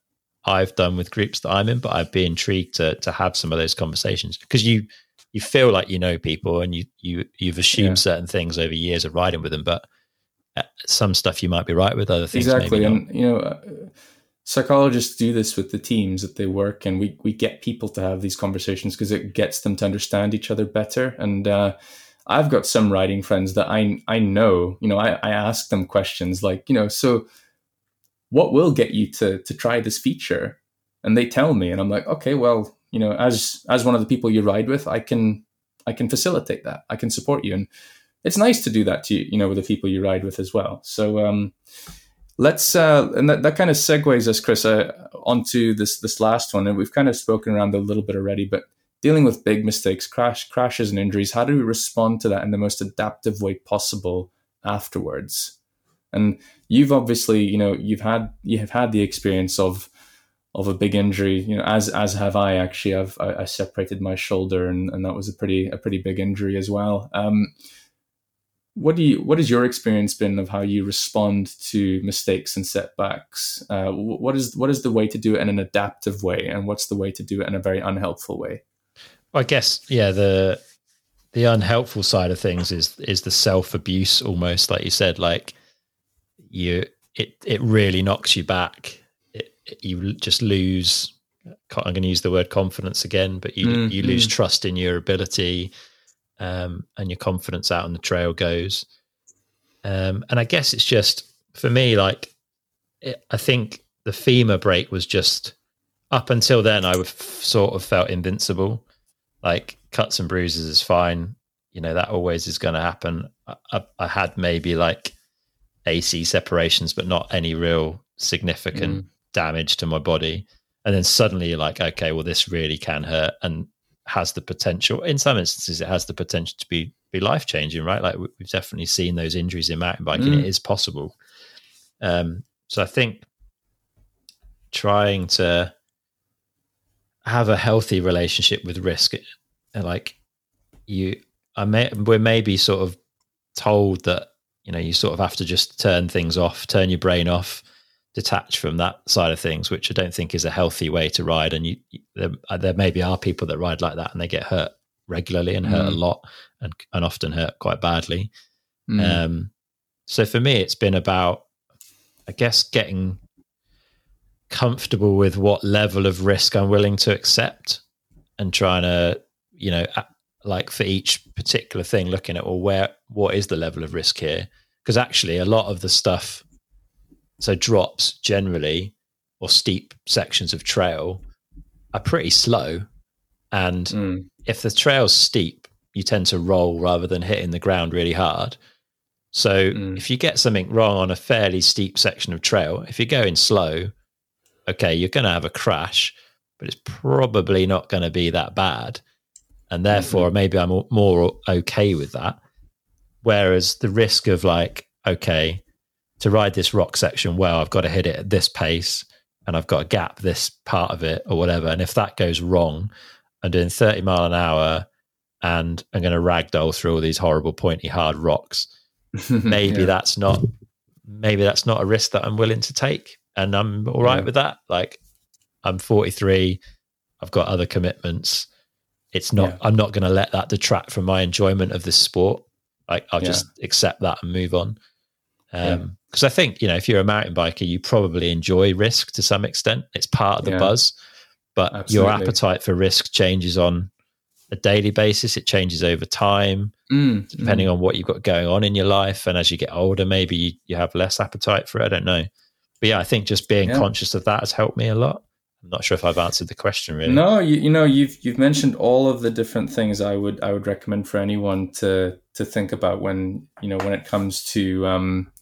I've done with groups that I'm in, but I'd be intrigued to to have some of those conversations because you you feel like you know people and you you you've assumed yeah. certain things over years of riding with them, but uh, some stuff you might be right with, other things exactly. and you know, uh, psychologists do this with the teams that they work, and we we get people to have these conversations because it gets them to understand each other better. And uh, I've got some riding friends that I I know, you know, I, I ask them questions like, you know, so what will get you to to try this feature? And they tell me, and I'm like, okay, well, you know, as as one of the people you ride with, I can I can facilitate that. I can support you, and it's nice to do that to you, you know, with the people you ride with as well. So um, let's uh, and that, that kind of segues us, Chris, uh, onto this this last one, and we've kind of spoken around a little bit already, but dealing with big mistakes, crash crashes, and injuries. How do we respond to that in the most adaptive way possible afterwards? And you've obviously, you know, you've had you have had the experience of of a big injury. You know, as as have I actually. I've I, I separated my shoulder, and, and that was a pretty a pretty big injury as well. Um, what do you what has your experience been of how you respond to mistakes and setbacks? Uh, what is what is the way to do it in an adaptive way, and what's the way to do it in a very unhelpful way? I guess yeah the the unhelpful side of things is is the self abuse almost like you said like you it it really knocks you back you just lose. I'm going to use the word confidence again, but you mm, you lose mm. trust in your ability, um, and your confidence out on the trail goes. Um, and I guess it's just for me, like it, I think the femur break was just up until then. I would f- sort of felt invincible, like cuts and bruises is fine. You know that always is going to happen. I, I, I, had maybe like AC separations, but not any real significant mm. damage to my body. And then suddenly you're like okay well this really can hurt and has the potential in some instances it has the potential to be be life changing right? Like we've definitely seen those injuries in mountain biking. Mm. it is possible. Um so i think trying to have a healthy relationship with risk like you i may we're maybe sort of told that you know you sort of have to just turn things off turn your brain off detach from that side of things, which I don't think is a healthy way to ride. And you, there, uh, there maybe are people that ride like that and they get hurt regularly and hurt mm. a lot and, and often hurt quite badly. Mm. Um, so for me, it's been about, I guess, getting comfortable with what level of risk I'm willing to accept and trying to, you know, like for each particular thing, looking at, well, where, what is the level of risk here? Because actually, a lot of the stuff so drops generally or steep sections of trail are pretty slow. And Mm. if the trail's steep, you tend to roll rather than hitting the ground really hard. So Mm. if you get something wrong on a fairly steep section of trail, if you're going slow, okay, you're going to have a crash, but it's probably not going to be that bad. And therefore, mm-hmm. maybe I'm more okay with that. Whereas the risk of like, okay, to ride this rock section well, I've got to hit it at this pace and I've got to gap this part of it or whatever. And if that goes wrong, I'm doing 30 mile an hour and I'm going to ragdoll through all these horrible pointy hard rocks. Maybe Yeah. that's not maybe that's not a risk that I'm willing to take. And I'm all right Yeah. with that. Like I'm 43, I've got other commitments. It's not Yeah. I'm not going to let that detract from my enjoyment of this sport. Like I'll Yeah. just accept that and move on. Yeah. Um, because I think you know if you're a mountain biker, you probably enjoy risk to some extent. It's part of the buzz, but your appetite for risk changes on a daily basis. It changes over time, Mm, depending on what you've got going on in your life. And as you get older, maybe you, you have less appetite for it. I don't know, but yeah, I think just being Yeah. conscious of that has helped me a lot. I'm not sure if I've answered the question really. No, you, you know you've you've mentioned all of the different things I would I would recommend for anyone to to think about when you know when it comes to um,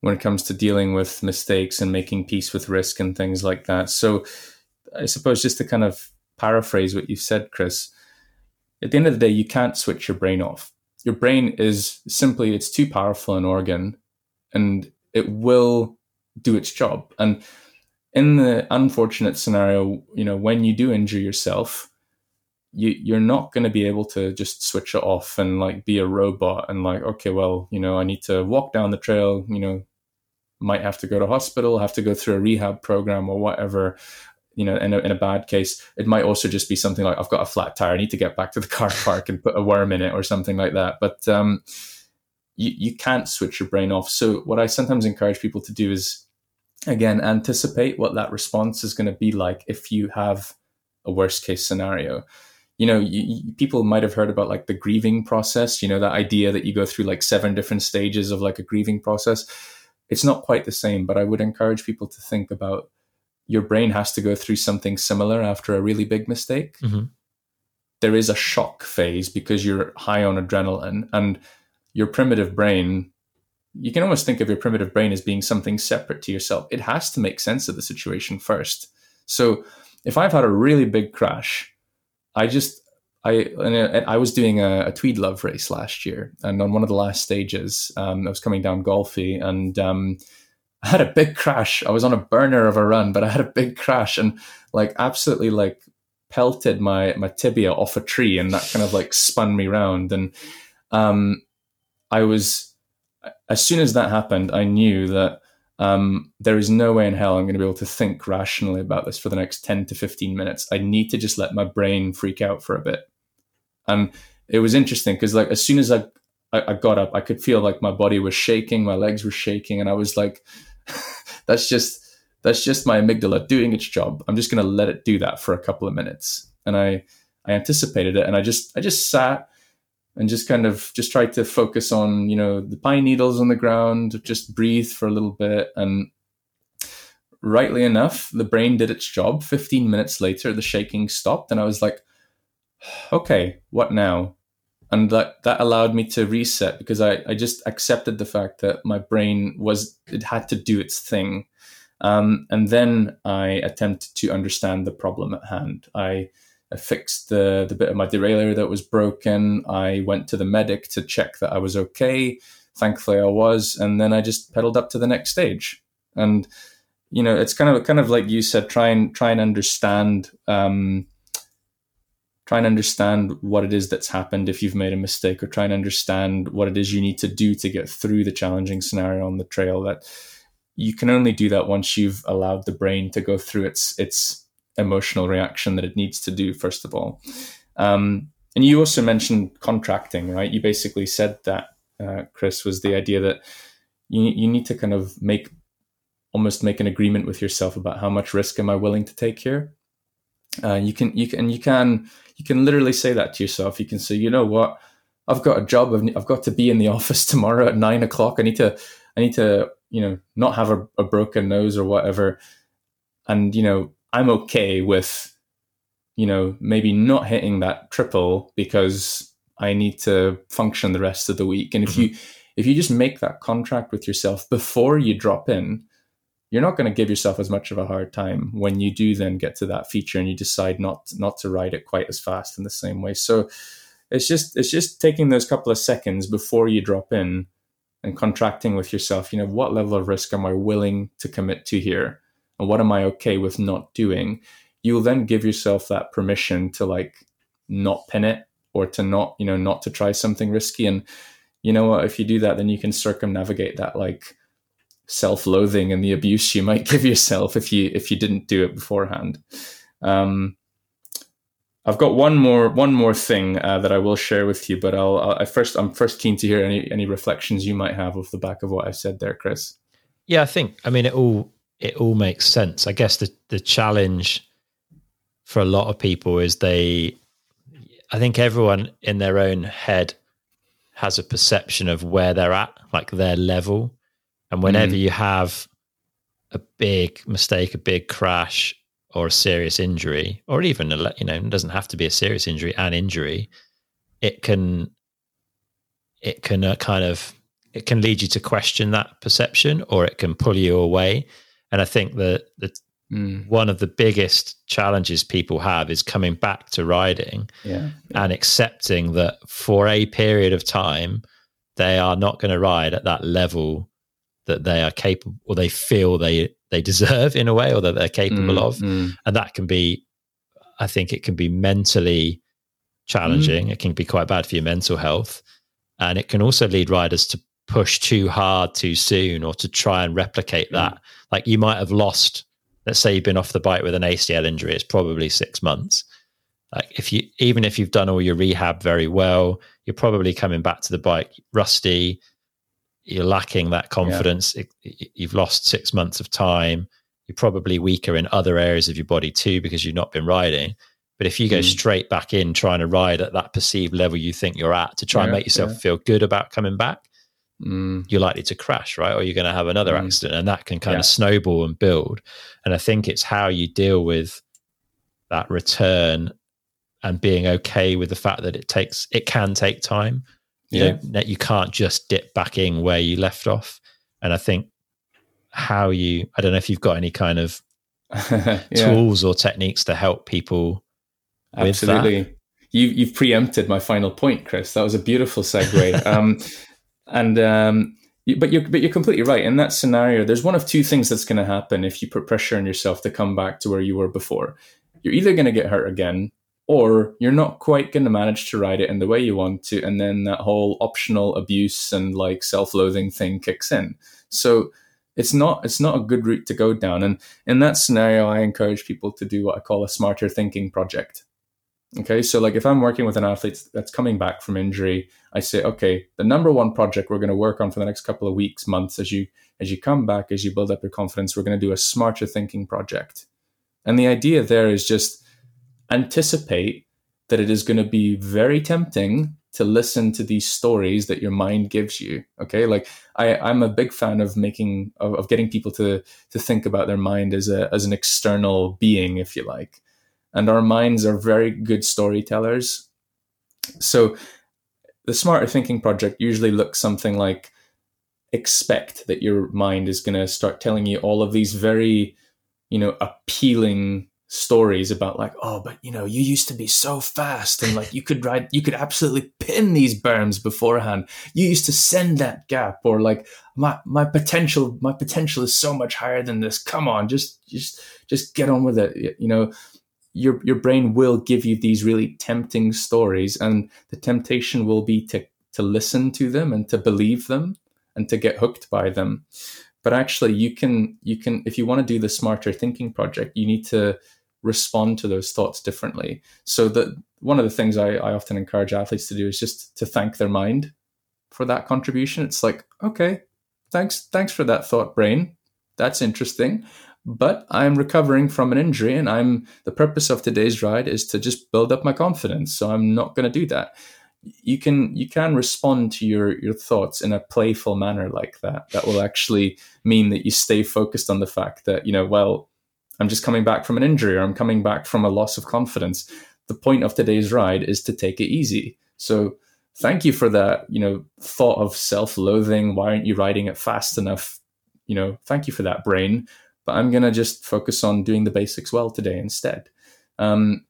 when it comes to dealing with mistakes and making peace with risk and things like that. So I suppose just to kind of paraphrase what you've said, Chris, at the end of the day, you can't switch your brain off. Your brain is simply it's too powerful an organ, and it will do its job. And in the unfortunate scenario, you know, when you do injure yourself, you you're not going to be able to just switch it off and like be a robot and like, okay, well, you know, I need to walk down the trail, you know, might have to go to hospital, have to go through a rehab program or whatever. You know, in a, in a bad case, it might also just be something like I've got a flat tire, I need to get back to the car park and put a worm in it or something like that. But um, you you can't switch your brain off. So what I sometimes encourage people to do is again anticipate what that response is going to be like if you have a worst case scenario. You know you, you- people might have heard about like the grieving process you know that idea that you go through like seven different stages of like a grieving process. It's not quite the same but i would encourage people to think about your brain has to go through something similar after a really big mistake. Mhm. there is a shock phase because you're high on adrenaline and your primitive brain you can almost think of your primitive brain as being something separate to yourself. It has to make sense of the situation first. So if I've had a really big crash, I just I I I was doing a, a Tweedlove race last year, and on one of the last stages, um, I was coming down Golfy, and um, I had a big crash. I was on a burner of a run, but I had a big crash, and like absolutely like pelted my my tibia off a tree, and that kind of like spun me round, and um, I was as soon as that happened, I knew that um, there is no way in hell I'm going to be able to think rationally about this for the next 10 to 15 minutes. I need to just let my brain freak out for a bit. And it was interesting because, like, as soon as I, I, I got up, I could feel like my body was shaking, my legs were shaking, and I was like, that's just that's just my amygdala doing its job. I'm just going to let it do that for a couple of minutes. And I I anticipated it, and I just I just sat and just kind of just try to focus on you know the pine needles on the ground just breathe for a little bit. And rightly enough the brain did its job. 15 minutes later the shaking stopped and i was like okay what now? And that that allowed me to reset because i i just accepted the fact that my brain was it had to do its thing. Um, and then i attempted to understand the problem at hand. I I fixed the the bit of my derailleur that was broken. I went to the medic to check that I was okay. Thankfully, I was, and then I just pedaled up to the next stage. And you know, it's kind of kind of like you said, try and try and understand, um, try and understand what it is that's happened if you've made a mistake, or try and understand what it is you need to do to get through the challenging scenario on the trail. That you can only do that once you've allowed the brain to go through its its emotional reaction that it needs to do first of all. Um, and you also mentioned contracting right? You basically said that uh, chris was the idea that you, you need to kind of make almost make an agreement with yourself about how much risk am i willing to take here. Uh, you can you can you can you can literally say that to yourself. You can say you know what? I've got a job. I've, I've got to be in the office tomorrow at nine o'clock. I need to i need to you know, not have a, a broken nose or whatever. And, you know, I'm okay with, you know, maybe not hitting that triple because I need to function the rest of the week. And if mm-hmm. you, if you just make that contract with yourself before you drop in, you're not going to give yourself as much of a hard time when you do then get to that feature and you decide not not to ride it quite as fast in the same way. So it's just it's just taking those couple of seconds before you drop in and contracting with yourself. You know, what level of risk am I willing to commit to here, and what am I okay with not doing? You'll then give yourself that permission to like not pin it or to not you know not to try something risky and you know what if you do that then you can circumnavigate that like self-loathing and the abuse you might give yourself if you if you didn't do it beforehand. Um, I've got one more one more thing uh, that I will share with you, but I'll, I first I'm first keen to hear any any reflections you might have off the back of what I've said there, Chris. Yeah, I think I mean it all it all makes sense. I guess the the challenge for a lot of people is they I think everyone in their own head has a perception of where they're at, like their level. And whenever mm. you have a big mistake, a big crash, or a serious injury, or even a you know, it doesn't have to be a serious injury, an injury, it can it can uh, kind of it can lead you to question that perception, or it can pull you away. And I think that the mm. one of the biggest challenges people have is coming back to riding yeah. and accepting that for a period of time they are not going to ride at that level that they are capable or they feel they they deserve in a way or that they're capable mm, of mm. and that can be i think it can be mentally challenging mm. it can be quite bad for your mental health and it can also lead riders to push too hard too soon or to try and replicate mm. that like you might have lost let's say you've been off the bike with an acl injury it's probably 6 months like if you even if you've done all your rehab very well you're probably coming back to the bike rusty you're lacking that confidence. Yeah. It, you've lost six months of time. You're probably weaker in other areas of your body too because you've not been riding. But if you go mm. straight back in trying to ride at that perceived level you think you're at to try yeah, and make yourself yeah. feel good about coming back, mm. you're likely to crash, right? Or you're going to have another mm. accident and that can kind of snowball and build. And I think it's how you deal with that return and being okay with the fact that it takes, it can take time you yeah. know you can't just dip back in where you left off and i think how you i don't know if you've got any kind of yeah. tools or techniques to help people absolutely you, you've preempted my final point chris that was a beautiful segue um, and um, but you're but you're completely right. In that scenario there's one of two things that's going to happen if you put pressure on yourself to come back to where you were before. You're either going to get hurt again or you're not quite going to manage to ride it in the way you want to and then that whole optional abuse and like self-loathing thing kicks in. So it's not it's not a good route to go down. And in that scenario i encourage people to do what i call a smarter thinking project okay so like if i'm working with an athlete that's coming back from injury i say okay the number one project we're going to work on for the next couple of weeks months as you as you come back as you build up your confidence we're going to do a smarter thinking project. And the idea there is just anticipate that it is going to be very tempting to listen to these stories that your mind gives you okay? Like i i'm a big fan of making of, of, getting people to to think about their mind as a as an external being if you like and our minds are very good storytellers. So the smarter thinking project usually looks something like expect that your mind is going to start telling you all of these very you know appealing stories about like oh but you know you used to be so fast and like you could ride you could absolutely pin these berms beforehand. You used to send that gap or like my my potential my potential is so much higher than this. Come on just just just get on with it you know your your brain will give you these really tempting stories and the temptation will be to to listen to them and to believe them and to get hooked by them but actually you can you can if you want to do the smarter thinking project you need to respond to those thoughts differently. So that one of the things I, I often encourage athletes to do is just to thank their mind for that contribution. It's like, okay, thanks, thanks for that thought, brain. That's interesting. But I'm recovering from an injury, and I'm the purpose of today's ride is to just build up my confidence. So I'm not going to do that. you can you can respond to your your thoughts in a playful manner like that. That will actually mean that you stay focused on the fact that you know well i'm just coming back from an injury or i'm coming back from a loss of confidence. The point of today's ride is to take it easy. So thank you for that you know thought of self-loathing. Why aren't you riding it fast enough? You know thank you for that brain but i'm going to just focus on doing the basics well today instead. Um,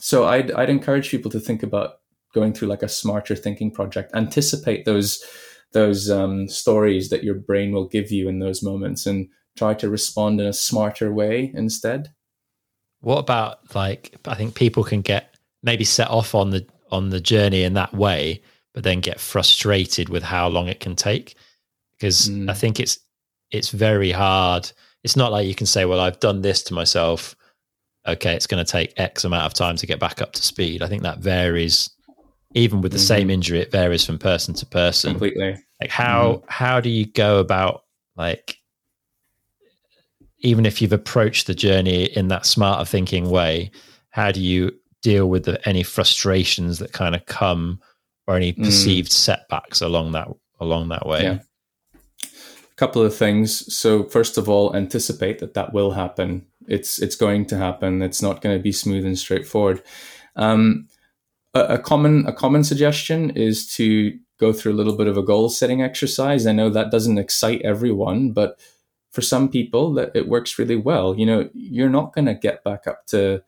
so I'd, I'd encourage people to think about going through like a smarter thinking project. Anticipate those those um, stories that your brain will give you in those moments and try to respond in a smarter way instead. What about like i think people can get maybe set off on the on the journey in that way but then get frustrated with how long it can take? Because mm. i think it's it's very hard it's not like you can say well i've done this to myself okay it's going to take x amount of time to get back up to speed i think that varies even with the mm-hmm. same injury, it varies from person to person. Completely. Like how mm-hmm. how do you go about like even if you've approached the journey in that smarter thinking way, how do you deal with the, any frustrations that kind of come or any mm. perceived mm. setbacks along that along that way? Yeah. A couple of things. So first of all, anticipate that that will happen. It's it's going to happen. It's not going to be smooth and straightforward. Um, a, common a common suggestion is to go through a little bit of a goal setting exercise. I know that doesn't excite everyone, but for some people that it works really well. You know, you're not going to get back up to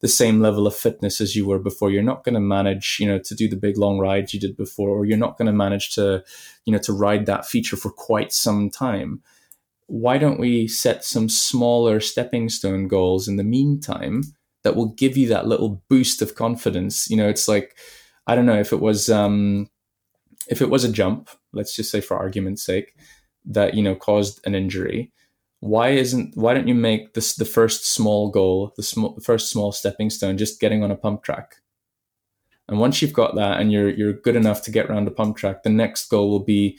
the same level of fitness as you were before. You're not going to manage, you know, to do the big long rides you did before, or you're not going to manage to, you know, to ride that feature for quite some time. Why don't we set some smaller stepping stone goals in the meantime that will give you that little boost of confidence. You know, it's like I don't know if it was um, if it was a jump, let's just say for argument's sake, that you know caused an injury. Why isn't why don't you make this the first small goal, the small the first small stepping stone, just getting on a pump track? And once you've got that and you're you're good enough to get around a pump track, the next goal will be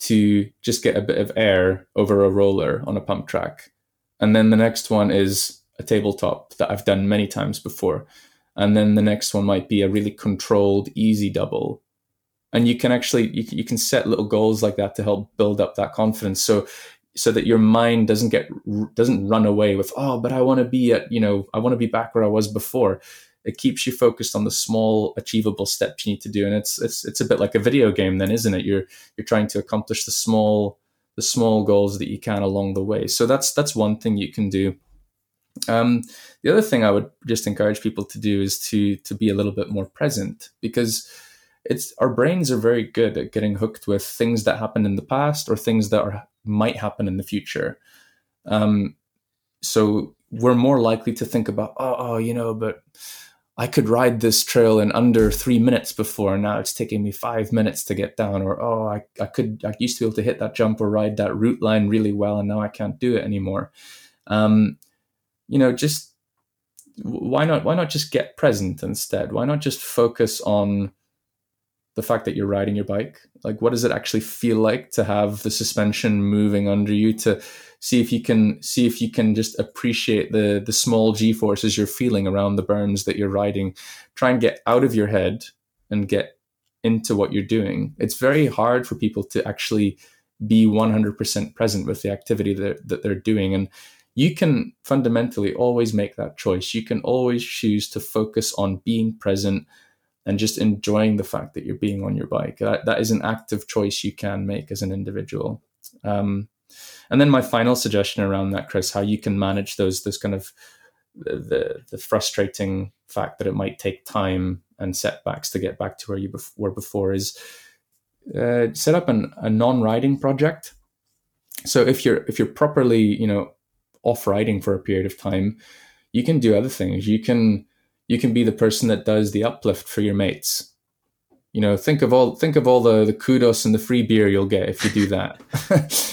to just get a bit of air over a roller on a pump track. And then the next one is a tabletop that I've done many times before. And then the next one might be a really controlled, easy double. And you can actually you you can set little goals like that to help build up that confidence. So so that your mind doesn't get doesn't run away with oh but i want to be at you know i want to be back where i was before. It keeps you focused on the small achievable steps you need to do and it's it's it's a bit like a video game then isn't it? You're you're trying to accomplish the small the small goals that you can along the way. So that's that's one thing you can do. Um, the other thing I would just encourage people to do is to to be a little bit more present because it's our brains are very good at getting hooked with things that happened in the past or things that are might happen in the future. Um, so we're more likely to think about oh, oh you know but I could ride this trail in under three minutes before. And now it's taking me five minutes to get down. Or, oh, I, I could, I used to be able to hit that jump or ride that root line really well. And now I can't do it anymore. Um, you know, just why not why not just get present instead? Why not just focus on the fact that you're riding your bike? Like what does it actually feel like to have the suspension moving under you to see if you can see if you can just appreciate the the small g forces you're feeling around the berms that you're riding. Try and get out of your head and get into what you're doing. It's very hard for people to actually be 100% present with the activity that, that they're doing and you can fundamentally always make that choice. You can always choose to focus on being present and just enjoying the fact that you're being on your bike. That, that is an active choice you can make as an individual. Um, and then my final suggestion around that, Chris, how you can manage those those kind of the the frustrating fact that it might take time and setbacks to get back to where you were before is uh, set up an, a non-riding project. So if you're if you're properly you know off riding for a period of time, you can do other things. You can you can be the person that does the uplift for your mates. You know, think of all think of all the, the kudos and the free beer you'll get if you do that.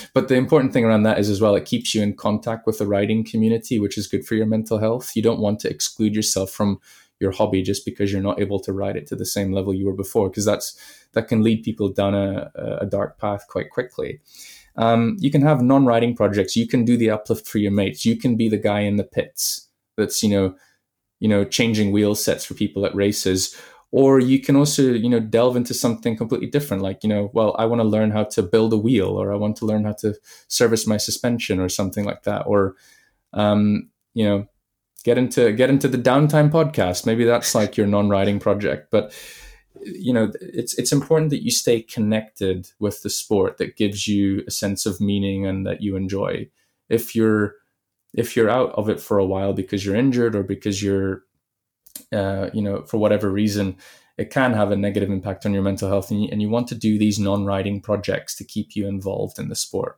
but the important thing around that is as well, it keeps you in contact with the riding community, which is good for your mental health. You don't want to exclude yourself from your hobby just because you're not able to ride it to the same level you were before, because that's that can lead people down a, a dark path quite quickly. Um, you can have non-riding projects. You can do the uplift for your mates. You can be the guy in the pits that's you know, you know, changing wheel sets for people at races, or you can also you know delve into something completely different like you know well i want to learn how to build a wheel or i want to learn how to service my suspension or something like that. Or um, you know get into get into the downtime podcast. Maybe that's like your non-riding project. But you know it's it's important that you stay connected with the sport that gives you a sense of meaning and that you enjoy. If you're if you're out of it for a while because you're injured or because you're uh, you know for whatever reason it can have a negative impact on your mental health and you, and you want to do these non-riding projects to keep you involved in the sport.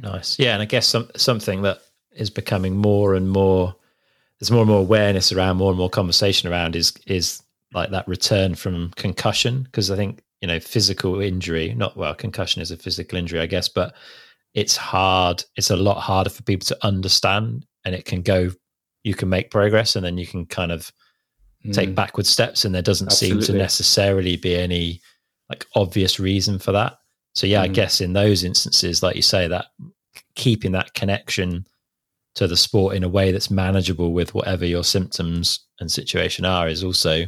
Nice. Yeah and i guess some, something that is becoming more and more there's more and more awareness around more and more conversation around is is like that return from concussion because I think you know physical injury not well concussion is a physical injury I guess but it's hard it's a lot harder for people to understand and it can go you can make progress and then you can kind of mm. take backward steps and there doesn't Absolutely. seem to necessarily be any like obvious reason for that so yeah mm. I guess in those instances like you say that keeping that connection to the sport in a way that's manageable with whatever your symptoms and situation are is also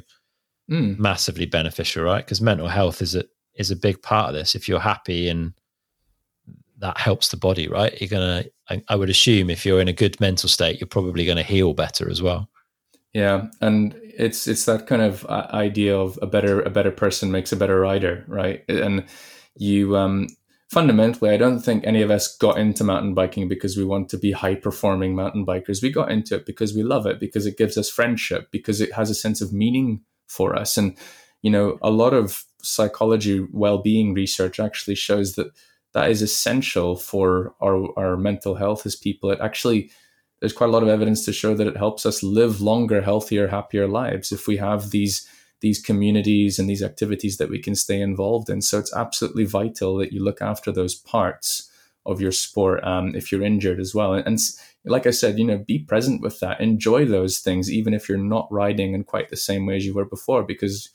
mm. massively beneficial, right? Because mental health is a is a big part of this. If you're happy and that helps the body, right? You're gonna. I, I would assume if you're in a good mental state, you're probably going to heal better as well. Yeah, and it's it's that kind of uh, idea of a better a better person makes a better rider, right? And you um fundamentally, I don't think any of us got into mountain biking because we want to be high performing mountain bikers. We got into it because we love it, because it gives us friendship, because it has a sense of meaning for us. And, you know, a lot of psychology well being research actually shows that that is essential for our, our mental health as people. It actually, there's quite a lot of evidence to show that it helps us live longer, healthier, happier lives if we have these these communities and these activities that we can stay involved in. So it's absolutely vital that you look after those parts of your sport um, if you're injured as well. And, and, like I said, you know, be present with that. Enjoy those things, even if you're not riding in quite the same way as you were before, because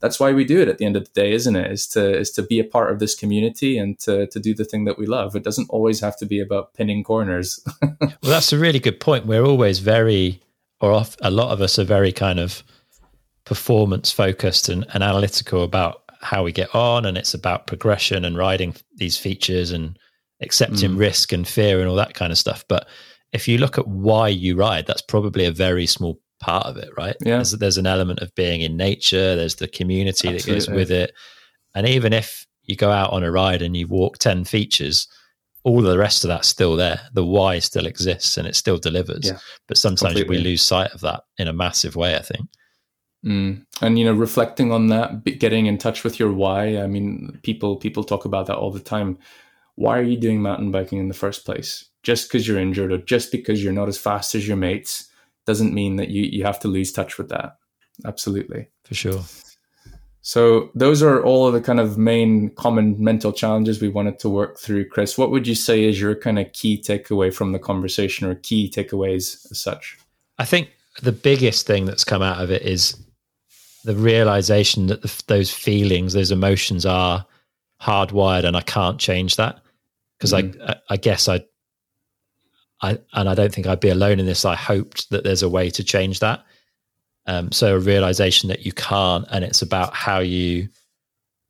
that's why we do it at the end of the day, isn't it? Is to is to be a part of this community and to to do the thing that we love. It doesn't always have to be about pinning corners. well, that's a really good point. We're always very, or off, a lot of us are very kind of performance focused and, and analytical about how we get on and it's about progression and riding these features and accepting mm. risk and fear and all that kind of stuff but if you look at why you ride that's probably a very small part of it right yeah there's, there's an element of being in nature there's the community Absolutely. that goes with it and even if you go out on a ride and you walk 10 features all the rest of that's still there the why still exists and it still delivers yeah. but sometimes Completely. we lose sight of that in a massive way i think Mm. And you know, reflecting on that, getting in touch with your why. I mean, people people talk about that all the time. Why are you doing mountain biking in the first place? Just because you're injured or just because you're not as fast as your mates doesn't mean that you you have to lose touch with that. Absolutely, for sure. So those are all of the kind of main common mental challenges we wanted to work through. Chris, what would you say is your kind of key takeaway from the conversation or key takeaways as such? I think the biggest thing that's come out of it is the realization that the, those feelings, those emotions are hardwired, and I can't change that because mm-hmm. I, I guess I, I, and I don't think I'd be alone in this. I hoped that there's a way to change that. Um, so a realization that you can't, and it's about how you,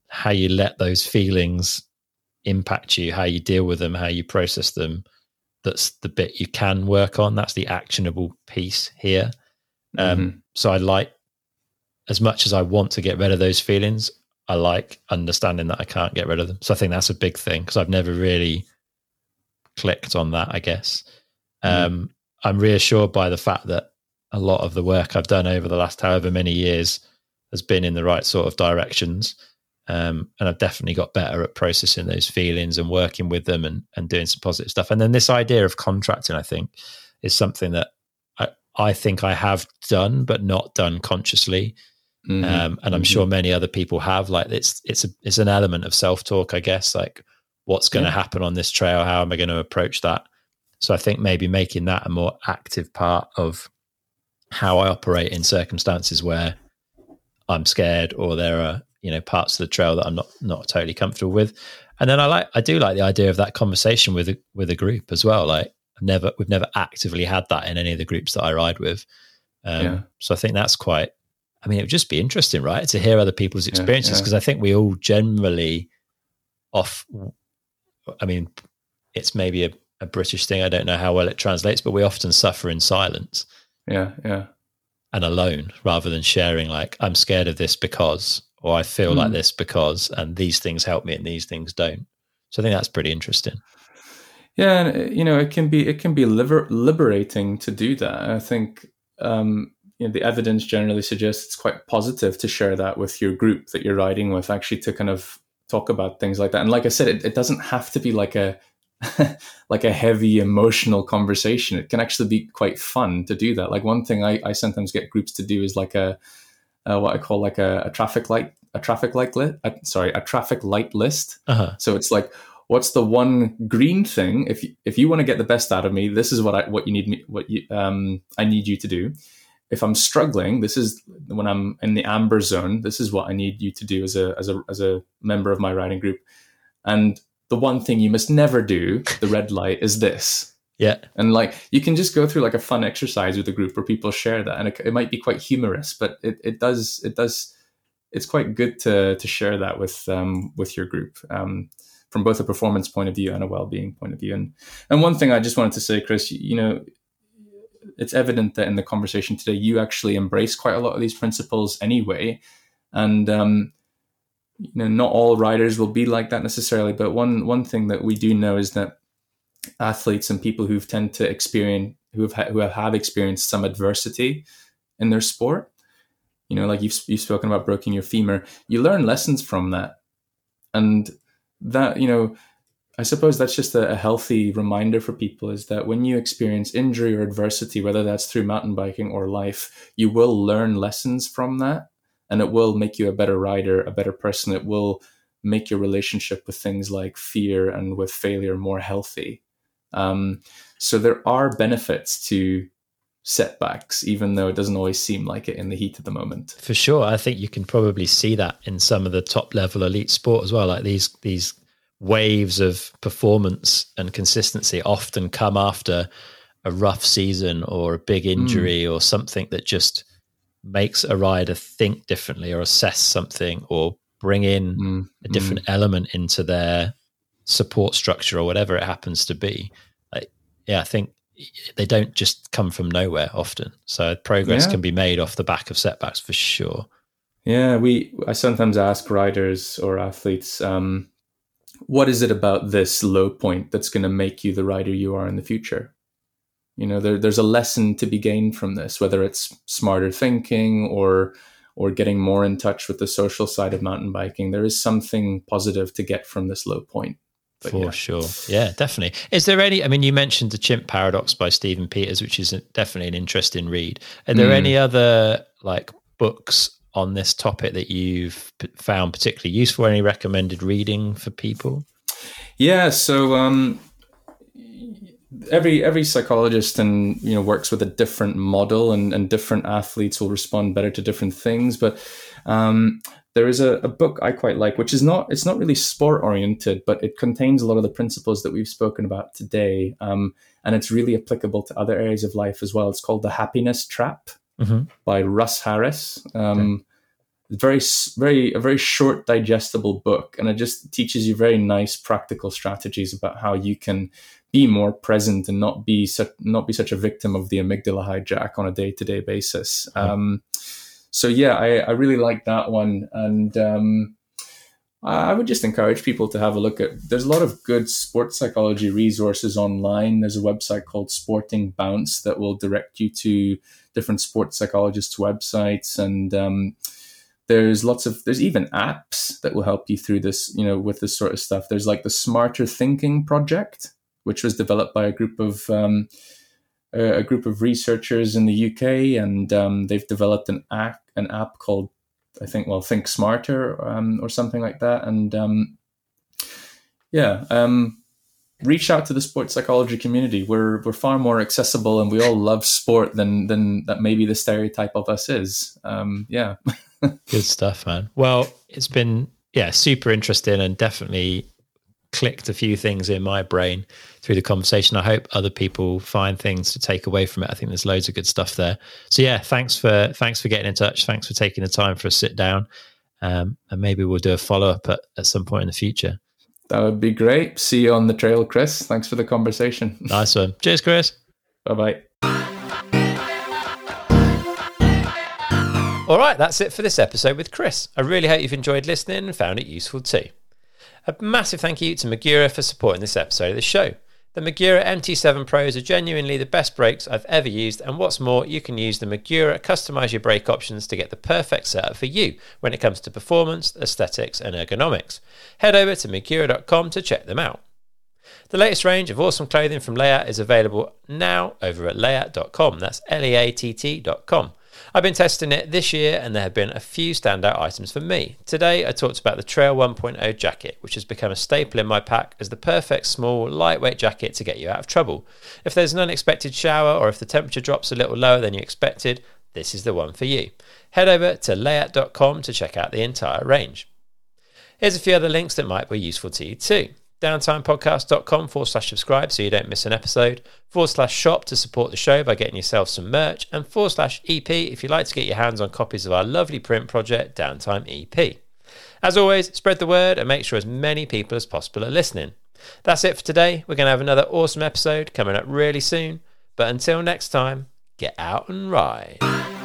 how you let those feelings impact you, how you deal with them, how you process them. That's the bit you can work on. That's the actionable piece here. Um, mm-hmm. So I like as much as I want to get rid of those feelings, I like understanding that I can't get rid of them. So I think that's a big thing because I've never really clicked on that, I guess. Mm. Um, I'm reassured by the fact that a lot of the work I've done over the last however many years has been in the right sort of directions. Um, and I've definitely got better at processing those feelings and working with them and, and doing some positive stuff. And then this idea of contracting, I think, is something that I, I think I have done, but not done consciously. Mm-hmm. Um, and I'm mm-hmm. sure many other people have. Like it's it's a, it's an element of self talk, I guess. Like what's going to yeah. happen on this trail? How am I going to approach that? So I think maybe making that a more active part of how I operate in circumstances where I'm scared or there are you know parts of the trail that I'm not not totally comfortable with. And then I like I do like the idea of that conversation with a, with a group as well. Like I've never we've never actively had that in any of the groups that I ride with. Um, yeah. So I think that's quite I mean, it would just be interesting, right, to hear other people's experiences because yeah. I think we all generally off. I mean, it's maybe a, a British thing. I don't know how well it translates, but we often suffer in silence Yeah, yeah. and alone rather than sharing. Like, I'm scared of this because, or I feel like Mm. this because, and these things help me and these things don't. So I think that's pretty interesting. Yeah, and uh, you know, it can be it can be liber- liberating to do that. I think um, you know the evidence generally suggests it's quite positive to share that with your group that you're riding with, actually to kind of talk about things like that. And like I said, it, it doesn't have to be like a like a heavy emotional conversation. It can actually be quite fun to do that. Like one thing I, I sometimes get groups to do is like a, uh what I call like a, a traffic light a traffic light list. Uh, sorry, a traffic light list. Uh huh. So it's like, what's the one green thing? If you, if you want to get the best out of me, this is what I what you need me what you um I need you to do. If I'm struggling, this is when I'm in the amber zone. This is what I need you to do as a as a as a member of my riding group. And the one thing you must never do, the red light, is this. Yeah. And like you can just go through like a fun exercise with a group where people share that, and it, it might be quite humorous, but it, it does it does it's quite good to to share that with um, with your group um, from both a performance point of view and a well being point of view. And and one thing I just wanted to say, Chris, you, you know, it's evident that in the conversation today, you actually embrace quite a lot of these principles anyway, and um, you know, not all riders will be like that necessarily. But one one thing that we do know is that athletes and people who tend to experience who have ha- who have, have experienced some adversity in their sport you know like you've, you've spoken about breaking your femur you learn lessons from that and that you know i suppose that's just a, a healthy reminder for people is that when you experience injury or adversity whether that's through mountain biking or life you will learn lessons from that and it will make you a better rider a better person it will make your relationship with things like fear and with failure more healthy um, so there are benefits to setbacks, even though it doesn't always seem like it in the heat of the moment. For sure, I think you can probably see that in some of the top level elite sport as well. Like these these waves of performance and consistency often come after a rough season or a big injury mm. or something that just makes a rider think differently or assess something or bring in mm. a different mm. element into their support structure or whatever it happens to be. Like, yeah, I think they don't just come from nowhere often. So progress yeah. can be made off the back of setbacks for sure. Yeah, we. I sometimes ask riders or athletes, um, "What is it about this low point that's going to make you the rider you are in the future?" You know, there, there's a lesson to be gained from this, whether it's smarter thinking or or getting more in touch with the social side of mountain biking. There is something positive to get from this low point. But For yeah. sure. Yeah, definitely. Is there any, I mean, you mentioned The Chimp Paradox by Stephen Peters, which is definitely an interesting read. Are there mm. any other like books on this topic that you've found particularly useful? Any recommended reading for people? Yeah. So, um, every every psychologist and you know works with a different model and, and different athletes will respond better to different things but um, there is a, a, book I quite like, which is not it's not really sport oriented, but it contains a lot of the principles that we've spoken about today, um, and it's really applicable to other areas of life as well. It's called The Happiness Trap mm-hmm. by Russ Harris. Um, okay. Very very a very short, digestible book, and it just teaches you very nice practical strategies about how you can be more present and not be such not be such a victim of the amygdala hijack on a day to day basis. Um, so yeah, I, I really like that one, and um, I would just encourage people to have a look at. There's a lot of good sports psychology resources online. There's a website called Sporting Bounce that will direct you to different sports psychologists' websites, and um, there's lots of there's even apps that will help you through this. You know, with this sort of stuff. There's like the Smarter Thinking Project, which was developed by a group of um, a group of researchers in the UK, and um, they've developed an app an app called I think well Think Smarter um, or something like that, and um, yeah. Um, reach out to the sports psychology community. We're we're far more accessible, and we all love sport than than that. Maybe the stereotype of us is. Um, yeah, good stuff, man. Well, it's been yeah super interesting and definitely clicked a few things in my brain through the conversation. I hope other people find things to take away from it. I think there's loads of good stuff there. So yeah, thanks for thanks for getting in touch. Thanks for taking the time for a sit down. Um, and maybe we'll do a follow up at, at some point in the future. That would be great. See you on the trail, Chris. Thanks for the conversation. Nice one. Cheers, Chris. Bye bye. All right, that's it for this episode with Chris. I really hope you've enjoyed listening and found it useful too. A massive thank you to Magura for supporting this episode of the show. The Magura MT7 Pros are genuinely the best brakes I've ever used, and what's more, you can use the Magura customize your brake options to get the perfect setup for you when it comes to performance, aesthetics, and ergonomics. Head over to Magura.com to check them out. The latest range of awesome clothing from Leatt is available now over at leatt.com. That's L E A T T.com. I've been testing it this year and there have been a few standout items for me. Today I talked about the Trail 1.0 jacket, which has become a staple in my pack as the perfect small, lightweight jacket to get you out of trouble. If there's an unexpected shower or if the temperature drops a little lower than you expected, this is the one for you. Head over to leatt.com to check out the entire range. Here's a few other links that might be useful to you too downtimepodcast.com forward slash subscribe so you don't miss an episode, forward slash shop to support the show by getting yourself some merch, and forward slash EP if you'd like to get your hands on copies of our lovely print project, Downtime EP. As always, spread the word and make sure as many people as possible are listening. That's it for today. We're going to have another awesome episode coming up really soon. But until next time, get out and ride.